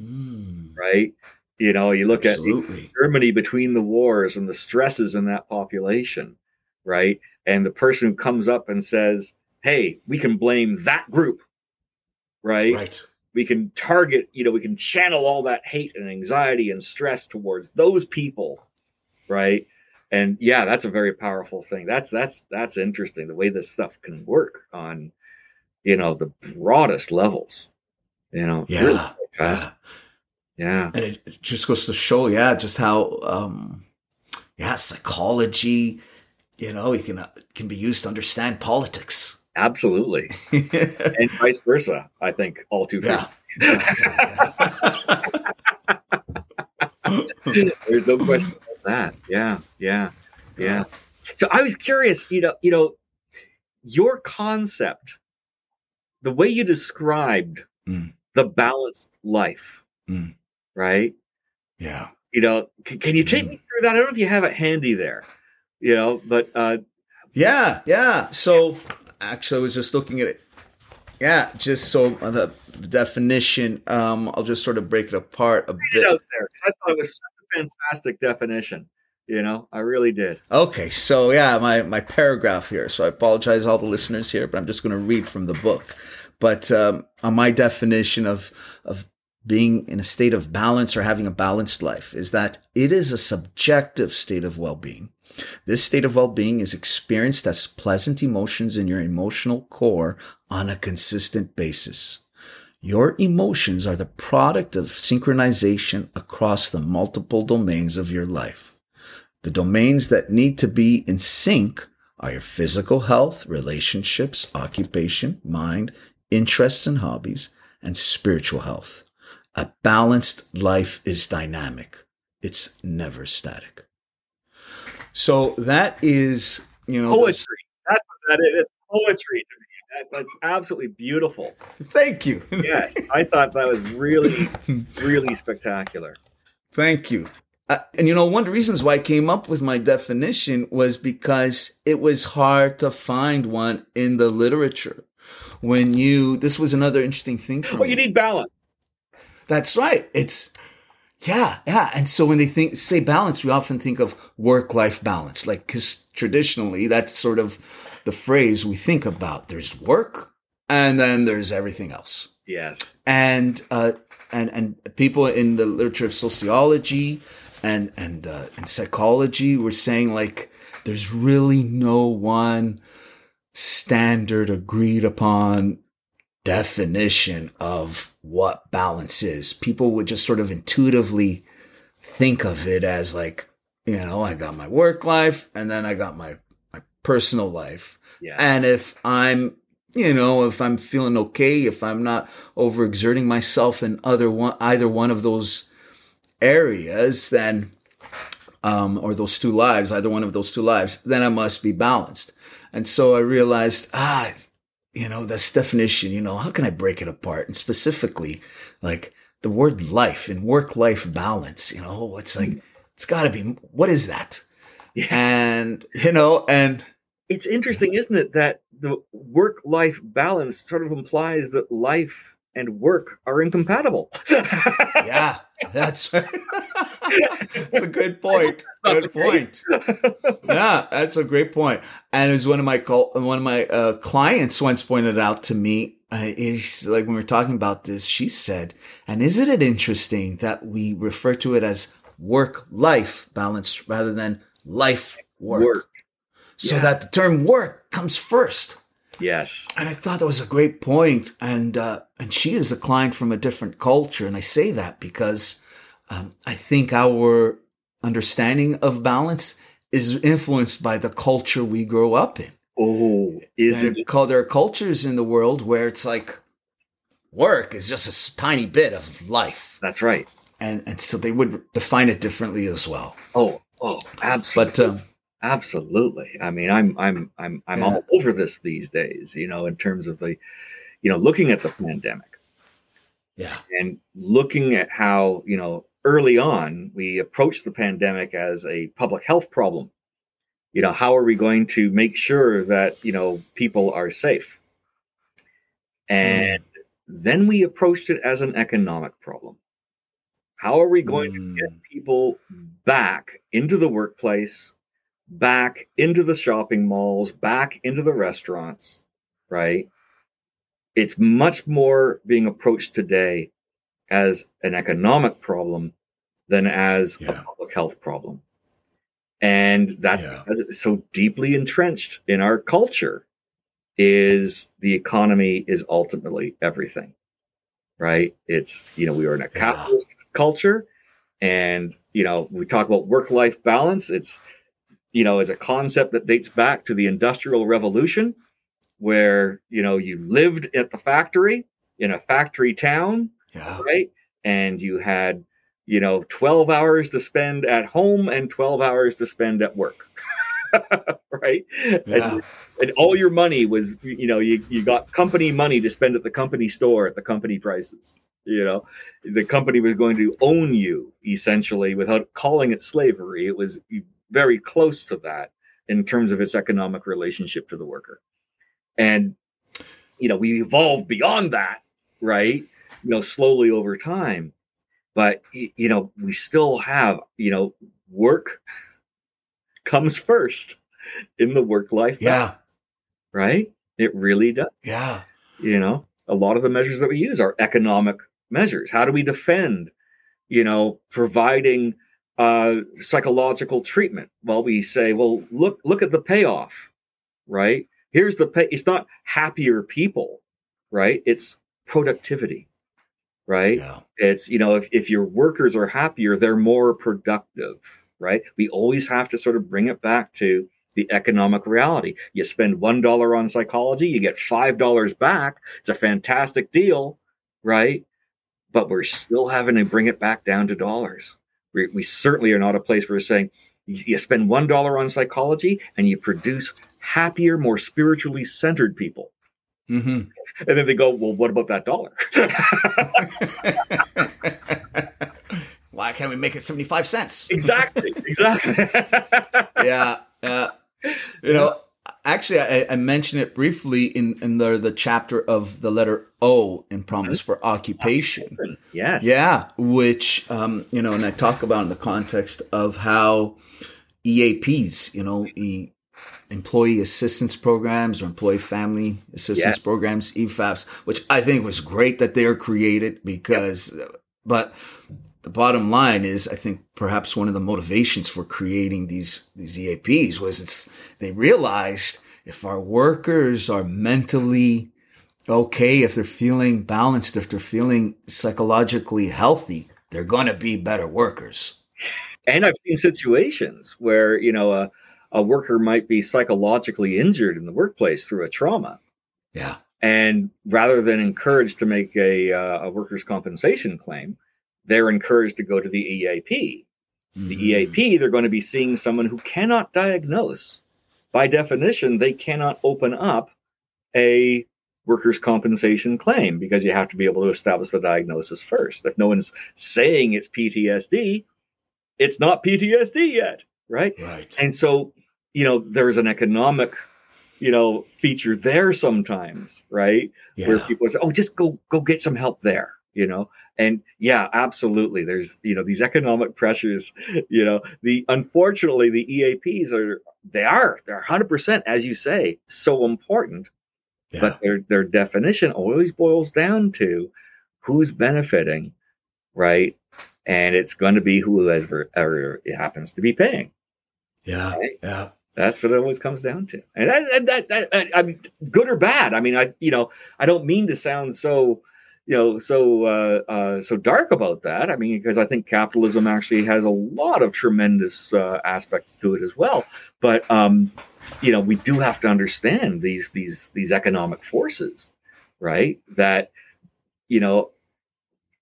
Mm. Right? You know, you look Absolutely. at Germany between the wars and the stresses in that population, right? And the person who comes up and says, "Hey, we can blame that group," right? Right. We can target, you know, we can channel all that hate and anxiety and stress towards those people, right? And yeah, that's a very powerful thing. That's that's that's interesting the way this stuff can work on you know, the broadest levels. You know, yeah, really yeah. yeah. And it just goes to show, yeah, just how, um, yeah, psychology, you know, it can uh, can be used to understand politics. Absolutely. (laughs) and vice versa, I think, all too Yeah. (laughs) There's no question about that. Yeah, yeah, yeah. So I was curious, you know, you know, your concept, the way you described Mm. the balanced life, Mm. right? yeah. You know, can, can you take Mm. me through that? I don't know if you have it handy there, you know, but uh, Yeah, yeah. So actually, I was just looking at it. Yeah, just so uh, the definition. Um, I'll just sort of break it apart a bit. out there 'cause I thought it was such a fantastic definition. You know, I really did. Okay, so yeah, my my paragraph here. So I apologize all the listeners here, but I'm just going to read from the book. But um, on my definition of of being in a state of balance or having a balanced life is that it is a subjective state of well-being. This state of well-being is experienced as pleasant emotions in your emotional core on a consistent basis. Your emotions are the product of synchronization across the multiple domains of your life. The domains that need to be in sync are your physical health, relationships, occupation, mind, interests and hobbies, and spiritual health. A balanced life is dynamic. It's never static. So that is, you know, Poetry. That's what that is. It's poetry to me. That, that's absolutely beautiful. thank you. Yes, I thought that was really, (laughs) really spectacular. Thank you. Uh, and you know, one of the reasons why I came up with my definition was because it was hard to find one in the literature. When you, this was another interesting thing for Oh, me. you need balance. That's right. It's yeah, yeah. And so when they think say balance, we often think of work life balance, like because traditionally that's sort of the phrase we think about. There's work, and then there's everything else. Yes. And uh, and and people in the literature of sociology and and uh, and psychology were saying like there's really no one standard agreed upon definition of what balance is. People would just sort of intuitively think of it as like, you know, I got my work life and then I got my, my personal life. Yeah. And if I'm, you know, if I'm feeling okay, if I'm not overexerting myself in other one, either one of those areas, then, um, or those two lives, either one of those two lives, then I must be balanced. And so I realized, ah, you know, this definition, you know, how can I break it apart? And specifically, like the word life and work life balance, you know, it's like, it's got to be, what is that? (laughs) Yeah. And, you know, and It's interesting, isn't it, that the work life balance sort of implies that life and work are incompatible. (laughs) yeah, that's, (laughs) that's a good point. Good point. yeah, that's a great point. And as one of my one of my uh, clients once pointed out to me, uh, is like when we were talking about this, she said, "And isn't it interesting that we refer to it as work life balance rather than life work, Work. so Yeah. that the term work comes first." Yes. And I thought that was a great point. And uh, and she is a client from a different culture, and I say that because um, I think our understanding of balance is influenced by the culture we grow up in. Oh, is And it? there are cultures in the world where it's like work is just a tiny bit of life, That's right. and and so they would define it differently as well. Oh, oh, absolutely. But um, Absolutely. I mean, I'm I'm I'm I'm Yeah. all over this these days, you know, in terms of the you know, looking at the pandemic yeah, and looking at how, you know, early on we approached the pandemic as a public health problem. You know, how are we going to make sure that, you know, people are safe? And then we approached it as an economic problem. How are we going to Mm. get people back into the workplace, back into the shopping malls, back into the restaurants, right? It's much more being approached today as an economic problem than as a public health problem. And that's Yeah. because it's so deeply entrenched in our culture is the economy is ultimately everything. Right? It's, you know, we are in a Yeah. capitalist culture and, you know, we talk about work life balance. It's, you know, as a concept that dates back to the industrial revolution where you know you lived at the factory in a factory town, Yeah. right? And you had you know 12 hours to spend at home and 12 hours to spend at work. (laughs) right? Yeah. And, and all your money was you know you, you got company money to spend at the company store at the company prices you know the company was going to own you essentially without calling it slavery it was very close to that in terms of its economic relationship to the worker. And you know we evolved beyond that right you know slowly over time. But you know we still have you know work (laughs) comes first in the work life Yeah. right? It really does. Yeah. you know a lot of the measures that we use are economic measures. How do we defend you know providing uh psychological treatment. Well we say well look look at the payoff right? Here's the pay it's not happier people right? It's productivity right? Yeah. it's you know if, if your workers are happier they're more productive right? We always have to sort of bring it back to the economic reality. You spend one dollar on psychology you get five dollars back. It's a fantastic deal right? But we're still having to bring it back down to dollars we, we certainly are not a place where we're saying you you spend one dollar on psychology and you produce happier more spiritually centered people hmm (laughs) and then they go well what about that dollar (laughs) Why can't we make it 75 cents? exactly exactly (laughs) yeah, yeah. You know, actually, I, I mentioned it briefly in, in the, the chapter of the letter O in Promise for Occupation. yes Yeah, which, um, you know, and I talk about in the context of how EAPs, you know, e- employee assistance programs or employee family assistance Yes. programs, EFAPs, which I think was great that they are created because, but the bottom line is, I think perhaps one of the motivations for creating these these EAPs was it's they realized if our workers are mentally okay, if they're feeling balanced, if they're feeling psychologically healthy, they're going to be better workers. And I've seen situations where, you know, a, a worker might be psychologically injured in the workplace through a trauma. Yeah. And rather than encouraged to make a, uh, a workers' compensation claim, they're encouraged to go to the EAP. The Mhm. EAP, they're going to be seeing someone who cannot diagnose. By definition, they cannot open up a workers' compensation claim because you have to be able to establish the diagnosis first. If no one's saying it's PTSD, it's not PTSD yet, right? Right. And so, you know, there's an economic, you know, feature there sometimes, right? Where people say, "Oh, just go go get some help there," you know. And yeah, absolutely. There's you know these economic (laughs) pressures. You know, the unfortunately the EAPs are they are they're 100 percent as you say so important, Yeah. but their their definition always boils down to who's benefiting, right? And it's going to be whoever ever it happens to be paying. yeah. Right? Yeah. That's what it always comes down to. And that, and that, that, that- I mean, good or bad. I mean, I, you know, I don't mean to sound so, you know, so, uh, uh, so dark about that. I mean, because I think capitalism actually has a lot of tremendous uh, aspects to it as well. But, um, you know, we do have to understand these, these, these economic forces, right? That, you know,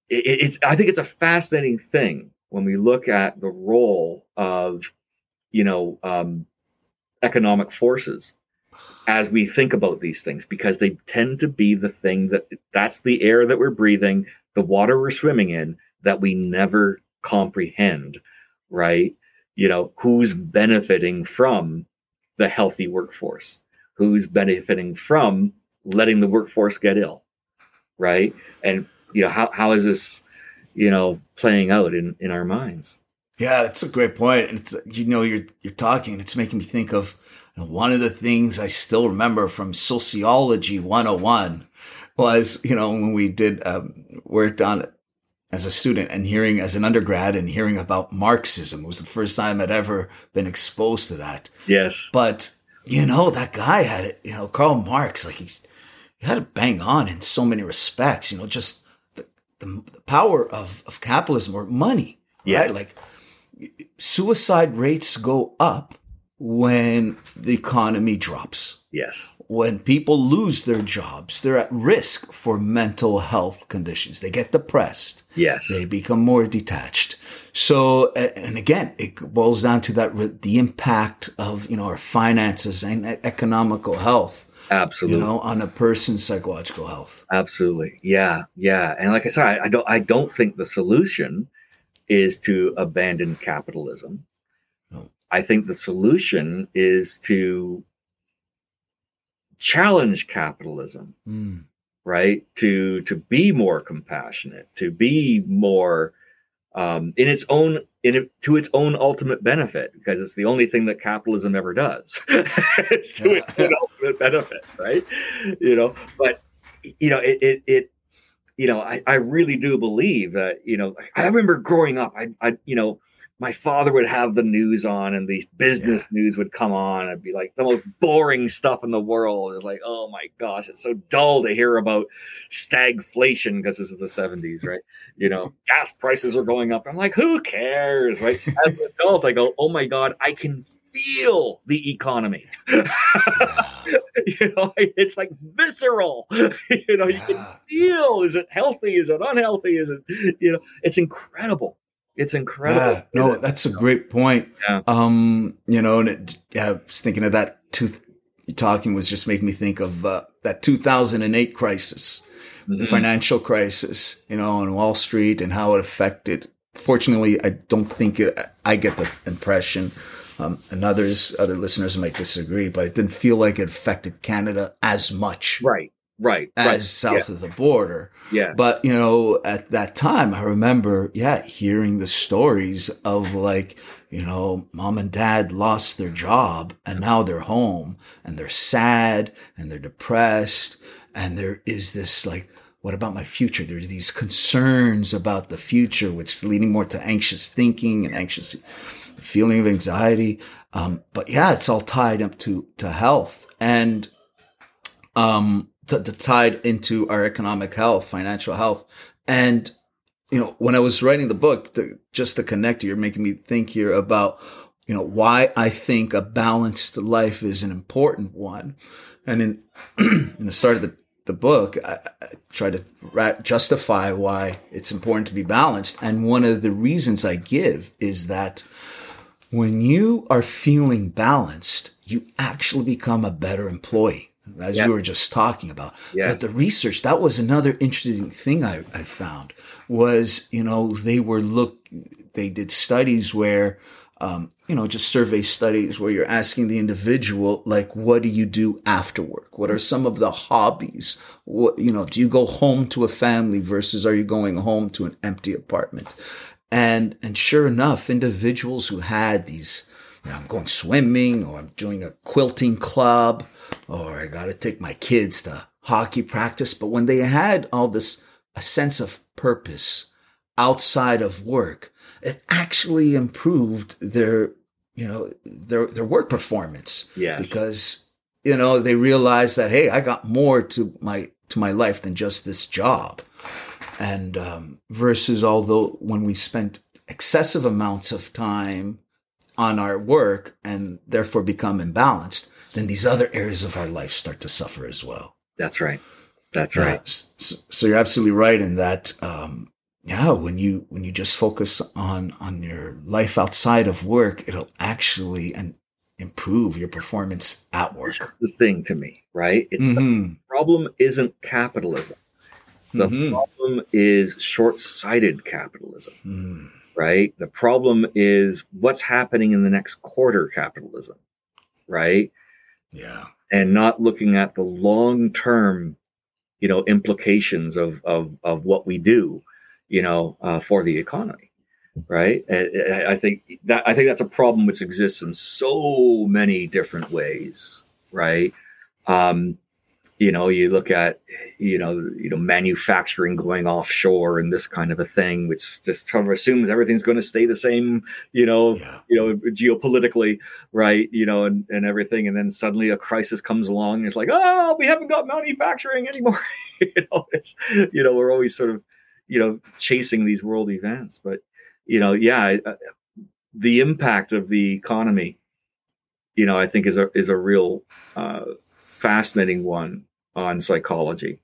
it, it's, I think it's a fascinating thing when we look at the role of, you know, um, economic forces as we think about these things because they tend to be the thing that that's the air that we're breathing the water we're swimming in that we never comprehend right you know who's benefiting from the healthy workforce who's benefiting from letting the workforce get ill right and you know how, how is this you know playing out in in our minds Yeah, that's a great point. And it's you know you're you're talking. It's making me think of know, one of the things I still remember from sociology 101 was you know when we did um, worked on it as a student and hearing as an undergrad and hearing about Marxism it was the first time I'd ever been exposed to that. yes But you know that guy had it. You know Karl Marx like he's he had it bang on in so many respects. You know just the, the, the power of of capitalism or money. Yeah. Right? Like suicide rates go up when the economy drops. Yes. When people lose their jobs, they're at risk for mental health conditions. They get depressed. Yes. They become more detached. So, and again, it boils down to that the impact of, you know, our finances and economical health. Absolutely. You know, on a person's psychological health. Absolutely. Yeah. Yeah. And like I said, I, I don't, I don't think the solution is to abandon capitalism. I think the solution is to challenge capitalism, mm. right? To to be more compassionate, to be more um, in its own in it, to its own ultimate benefit, because it's the only thing that capitalism ever does. (laughs) it's to its own (laughs) ultimate benefit, right? You know, but you know, it it, it you know, I, I really do believe that, you know, I remember growing up, I, I, you know, my father would have the news on and the business yeah. news would come on. I'd be like the most boring stuff in the world. It's like, oh my gosh, it's so dull to hear about stagflation because this is the 70s, right? You know, (laughs) gas prices are going up. I'm like, who cares? Right. As an adult, I go, oh my God, I can feel the economy. (laughs) you know, it's like visceral. (laughs) you know, you can feel is it healthy? Is it unhealthy? Is it, you know, it's incredible. It's incredible. Yeah, no, that's a great point. Yeah. Um, you know, and it, yeah, I was thinking of that tooth Talking was just making me think of uh, that 2008 crisis, mm-hmm. the financial crisis, you know, on Wall Street and how it affected. Fortunately, I don't think it, I get the impression, um, and others, other listeners might disagree, but it didn't feel like it affected Canada as much. Right right as right. south yeah. of the border. Yeah. But you know at that time i remember yeah hearing the stories of like you know mom and dad lost their job and now they're home and they're sad and they're depressed. And there is this like what about my future? There's these concerns about the future which is leading more to anxious thinking and anxious feeling of anxiety. Um, but yeah it's all tied up to to health. And um t- t- tied into our economic health, financial health. And, you know, when I was writing the book, to, just to connect, you're making me think here about, you know, why I think a balanced life is an important one. And in, (clears throat) in the start of the, the book, I, I try to justify why it's important to be balanced. And one of the reasons I give is that when you are feeling balanced, you actually become a better employee as yep. we were just talking about. Yes. But the research, that was another interesting thing I, I found was, you know, they were look, they did studies where, um, you know, just survey studies where you're asking the individual, like, what do you do after work? What are some of the hobbies? What, you know, do you go home to a family versus are you going home to an empty apartment? And, and sure enough, individuals who had these, you know, I'm going swimming or I'm doing a quilting club or I got to take my kids to hockey practice. But when they had all this, a sense of purpose outside of work, it actually improved their, you know, their, their work performance. Yes. Because, you know, they realized that, hey, I got more to my, to my life than just this job. And, um, versus although when we spent excessive amounts of time on our work and therefore become imbalanced, then these other areas of our life start to suffer as well. That's right. That's right. So, so, you're absolutely right in that. Um, yeah, when you when you just focus on on your life outside of work, it'll actually and improve your performance at work. This the thing to me, right? Mm-hmm. The problem isn't capitalism. The mm-hmm. problem is short-sighted capitalism. Mm. Right? The problem is what's happening in the next quarter capitalism. Right? Yeah. And not looking at the long term, you know, implications of, of, of what we do, you know, uh, for the economy. Right. I think that, I think that's a problem which exists in so many different ways. Right. Um, you know you look at you know you know manufacturing going offshore and this kind of a thing which just sort of assumes everything's going to stay the same you know yeah. you know geopolitically right you know and, and everything and then suddenly a crisis comes along and it's like oh we haven't got manufacturing anymore you know it's you know we're always sort of you know chasing these world events but you know yeah uh, the impact of the economy you know, I think is a is a real uh, fascinating one on psychology.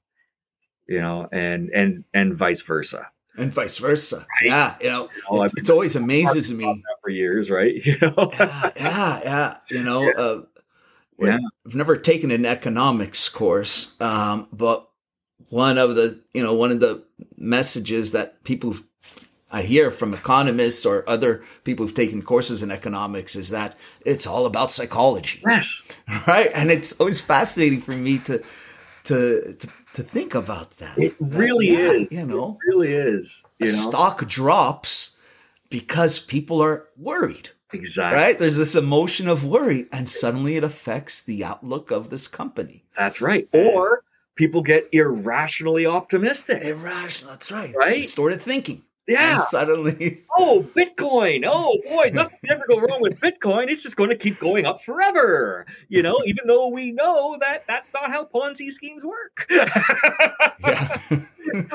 You know, and and and vice versa. And vice versa. Right? Yeah, you know, it, I've always amazes me. for years, right? (laughs) You know, yeah, yeah, yeah. You know, Yeah. uh, Yeah. I've never taken an economics course, um, but one of the you know one of the messages that people I hear from economists or other people who've taken courses in economics is that it's all about psychology, yes, (laughs) right? And it's always fascinating for me to to to, to think about that. It That, really yeah, is. You know, it really is. You know, stock drops because people are worried exactly. right? There's this emotion of worry, and suddenly it affects the outlook of this company. That's right. Or people get irrationally optimistic. Irrational, that's right. Right? Distorted thinking. Yeah. And suddenly, (laughs) Oh, Bitcoin. Oh, boy, nothing can ever go wrong with Bitcoin. It's just going to keep going up forever. You know, even though we know that that's not how Ponzi schemes work. (laughs) yeah. (laughs)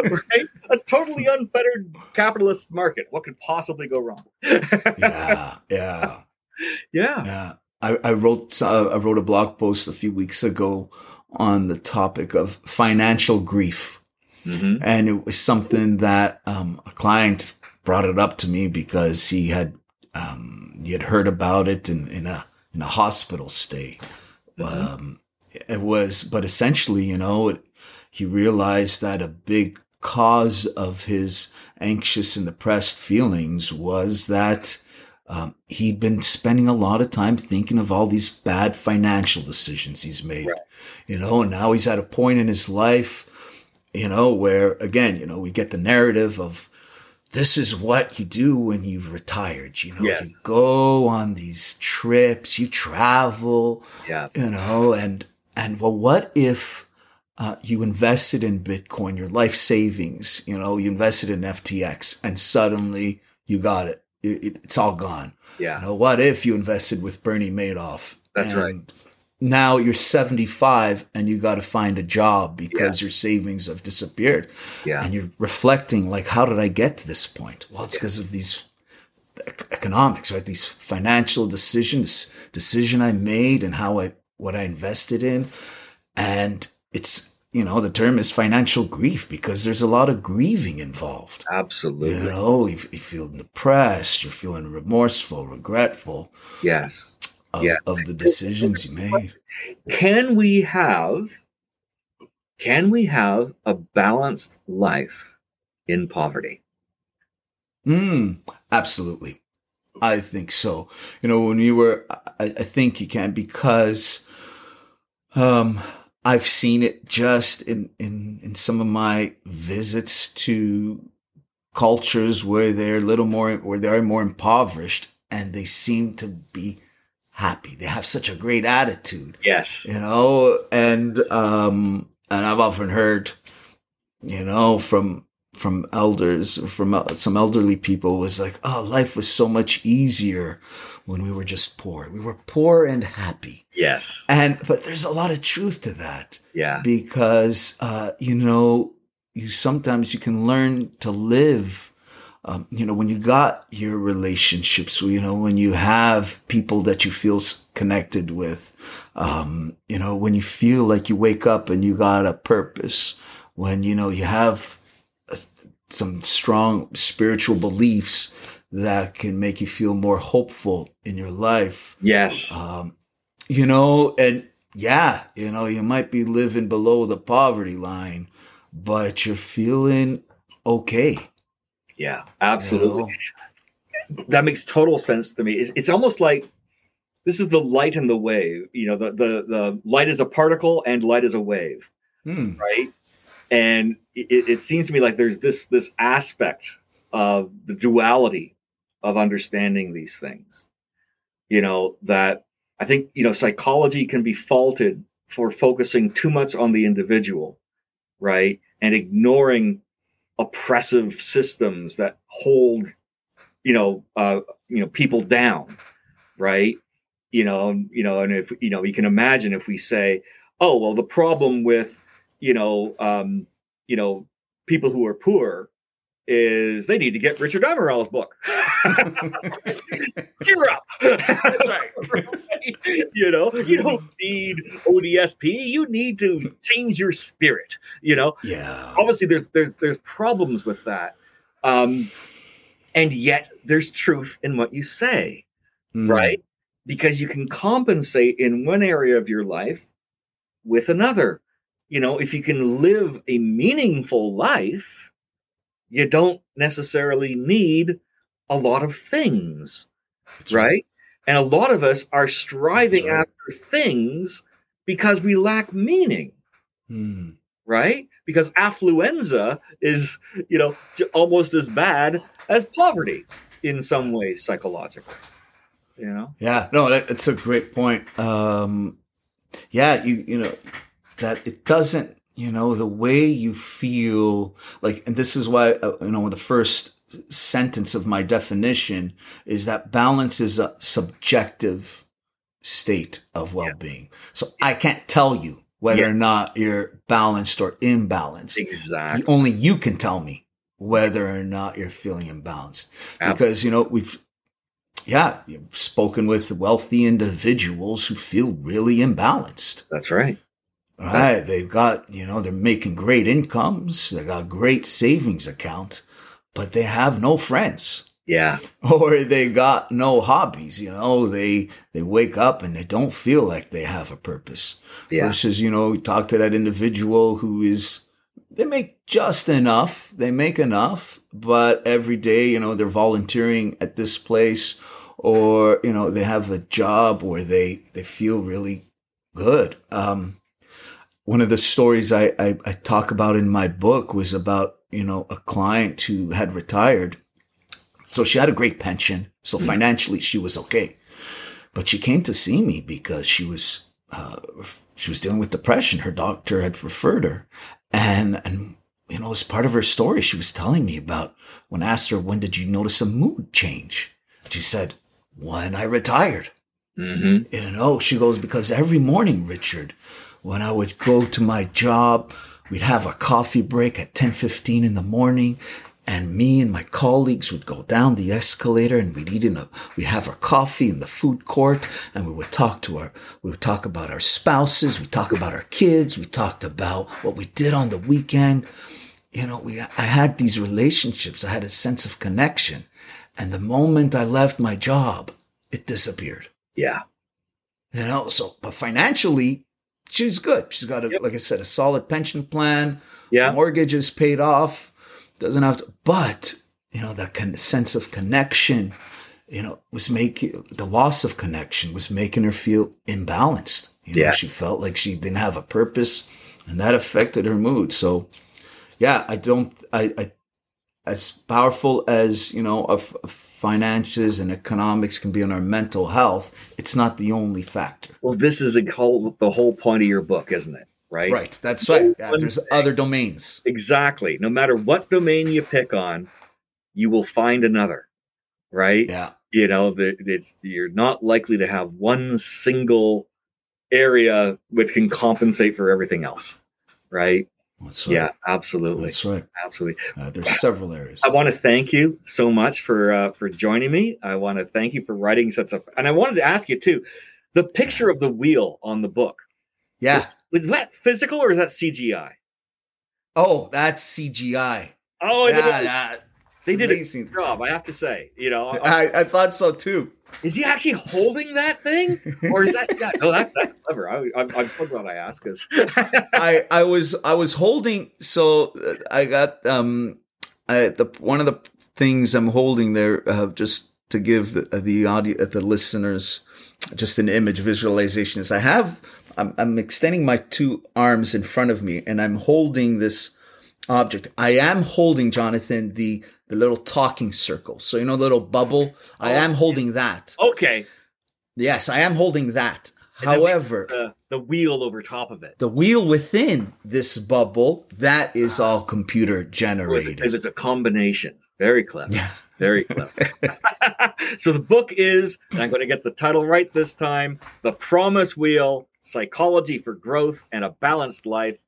right? A totally unfettered capitalist market. What could possibly go wrong? yeah, yeah, yeah. yeah. I, I wrote uh, I wrote a blog post a few weeks ago on the topic of financial grief. Mhm. and it was something that um, a client brought it up to me because he had um, he had heard about it in, in a in a hospital stay. Um, it was, but essentially, you know, it, he realized that a big cause of his anxious and depressed feelings was that um, he'd been spending a lot of time thinking of all these bad financial decisions he's made. Right. You know, and now he's at a point in his life you know, where again, you know, we get the narrative of this is what you do when you've retired. You know, Yes. you go on these trips, you travel, Yeah. you know, and and well, what if uh, you invested in Bitcoin, your life savings, you know, you invested in FTX, and suddenly you got it. It- it- it's all gone. Yeah. You know, what if you invested with Bernie Madoff? That's right. Now you're 75 and you got to find a job because your savings have disappeared. Yeah. And you're reflecting, like, how did I get to this point? Well, it's because of these economics, right? These financial decisions, decision I made and how I, what I invested in. And it's, you know, the term is financial grief because there's a lot of grieving involved. Absolutely. You know, you, you feel depressed, you're feeling remorseful, regretful Yes. Of, Yeah. of the decisions you made. Can we have can we have a balanced life in poverty? Mm, absolutely. I think so. You know, when you were, I, I think you can because, um, I've seen it just in, in, in some of my visits to cultures where they're a little more, where they're more impoverished and they seem to be happy. They have such a great attitude Yes. you know and um and i've often heard you know from from elders from some elderly people was like oh life was so much easier when we were just poor we were poor and happy Yes. and but there's a lot of truth to that Yeah. because uh you know you sometimes you can learn to live um, you know when you got your relationships you know when you have people that you feel connected with um, you know when you feel like you wake up and you got a purpose when you know you have a, some strong spiritual beliefs that can make you feel more hopeful in your life Yes. um, you know, and yeah, you know, you might be living below the poverty line, but you're feeling okay. Yeah. Absolutely. That makes total sense to me. It's, it's almost like this is the light and the wave. You know, the, the the light is a particle and light is a wave, Hmm. right? And it, it seems to me like there's this this aspect of the duality of understanding these things. You know that I think you know psychology can be faulted for focusing too much on the individual, right, and ignoring oppressive systems that hold you know uh you know people down right? You know you know and if you know you can imagine if we say oh well the problem with you know um you know people who are poor is they need to get Richard Amarell's book. (laughs) Cheer up. That's right. (laughs) you know, you don't need ODSP. You need to change your spirit. You know, Yeah. obviously there's there's there's problems with that, um, and yet there's truth in what you say, Mm. right? Because you can compensate in one area of your life with another. You know, if you can live a meaningful life, you don't necessarily need a lot of things right? And a lot of us are striving right. after things because we lack meaning, Mm. right? Because affluenza is, you know, almost as bad as poverty in some ways psychologically. You know? Yeah, no, that, that's a great point. Um, yeah, you you know that it doesn't, you know, the way you feel like, and this is why uh, you know the first sentence of my definition is that balance is a subjective state of well-being. So I can't tell you whether Yeah. or not you're balanced or imbalanced. Exactly. Only you can tell me whether or not you're feeling imbalanced because you know we've yeah you've spoken with wealthy individuals who feel really imbalanced That's right. Right they've got you know they're making great incomes they got great savings account but they have no friends Yeah. (laughs) or they got no hobbies you know they they wake up and they don't feel like they have a purpose Yeah. versus you know talk to that individual who is they make just enough they make enough but every day you know they're volunteering at this place or you know they have a job where they they feel really good um one of the stories I, I i talk about in my book was about you know a client who had retired so she had a great pension so financially she was okay but she came to see me because she was uh, she was dealing with depression. Her doctor had referred her, and and you know, as part of her story, she was telling me about when I asked her when did you notice a mood change. She said when I retired. hmm You know, she goes because every morning, Richard, when I would go to my job, we'd have a coffee break at ten fifteen in the morning. And me and my colleagues would go down the escalator and we'd eat in a, we'd have our coffee in the food court and we would talk to our, we would talk about our spouses. We talk about our kids. We talked about what we did on the weekend. You know, we, I had these relationships. I had a sense of connection. And the moment I left my job, it disappeared. Yeah. You know, so but financially, she's good. She's got a, Yep. like I said, a solid pension plan. Yeah. Mortgage is paid off. Doesn't have to, but you know that kind of sense of connection, you know, was making the loss of connection was making her feel imbalanced. You know, Yeah. she felt like she didn't have a purpose, and that affected her mood. So, yeah, I don't, I, I as powerful as you know of, of finances and economics can be on our mental health, it's not the only factor. Well, this is a whole, the whole point of your book, isn't it? Right. Right. That's right. Yeah, there's thing. other domains. Exactly. No matter what domain you pick on, you will find another. Right. Yeah. you know that it's you're not likely to have one single area which can compensate for everything else right That's right. yeah absolutely That's right. absolutely Uh, there's several areas. i want to thank you so much for uh, for joining me i want to thank you for writing such a and i wanted to ask you too the picture of the wheel on the book Yeah. was that physical or is that cgi Oh, that's CGI. oh yeah, they, yeah. they did a amazing. good job i have to say you know (laughs) I, I thought so too. Is he actually holding that thing? Or is that yeah no that, that's clever. I, I'm, I'm so glad i asked because I I was I was holding so uh, I got um I the one of the things I'm holding there uh, just to give the, the audio the listeners just an image visualization is I have I'm I'm extending my two arms in front of me and I'm holding this object. I am holding Jonathan the the little talking circle. So you know the little bubble. I Oh, am holding that. okay Yes, I am holding that. And However, the, the wheel over top of it. the wheel within this bubble that is all computer It was, generated it was a combination. Very clever. Yeah. Very clever. (laughs) so the book is, and I'm going to get the title right this time The Promise Wheel Psychology for Growth and a Balanced Life.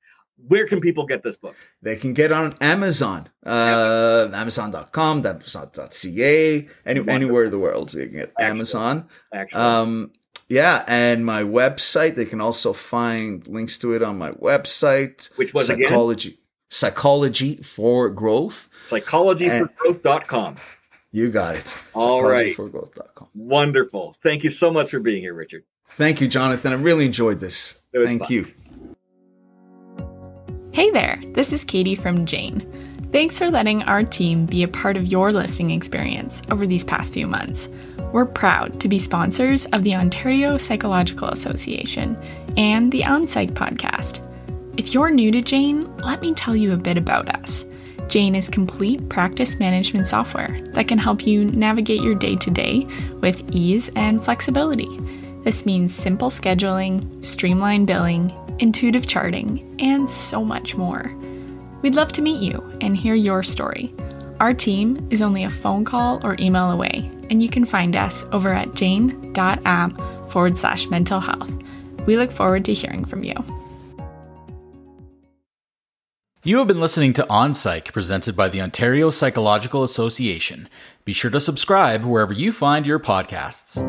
Where can people get this book? They can get on Amazon, uh, Amazon.com, Amazon.ca, any, anywhere in the world. You can get Excellent. Amazon. Excellent. Um, yeah, and my website. They can also find links to it on my website. Which was psychology, again? Psychology for Growth. Psychologyforgrowth.com. You got it. All right. Psychologyforgrowth.com. Wonderful. Thank you so much for being here, Richard. Thank you, Jonathan. I really enjoyed this. Thank fun. you. Hey there, this is Katie from Jane. Thanks for letting our team be a part of your listening experience over these past few months. We're proud to be sponsors of the Ontario Psychological Association and the OnPsych podcast. If you're new to Jane, let me tell you a bit about us. Jane is complete practice management software that can help you navigate your day to day with ease and flexibility. This means simple scheduling, streamlined billing, intuitive charting, and so much more. We'd love to meet you and hear your story. Our team is only a phone call or email away, and you can find us over at jane.app forward slash mental health. We look forward to hearing from you. You have been listening to OnPsych, presented by the Ontario Psychological Association. Be sure to subscribe wherever you find your podcasts.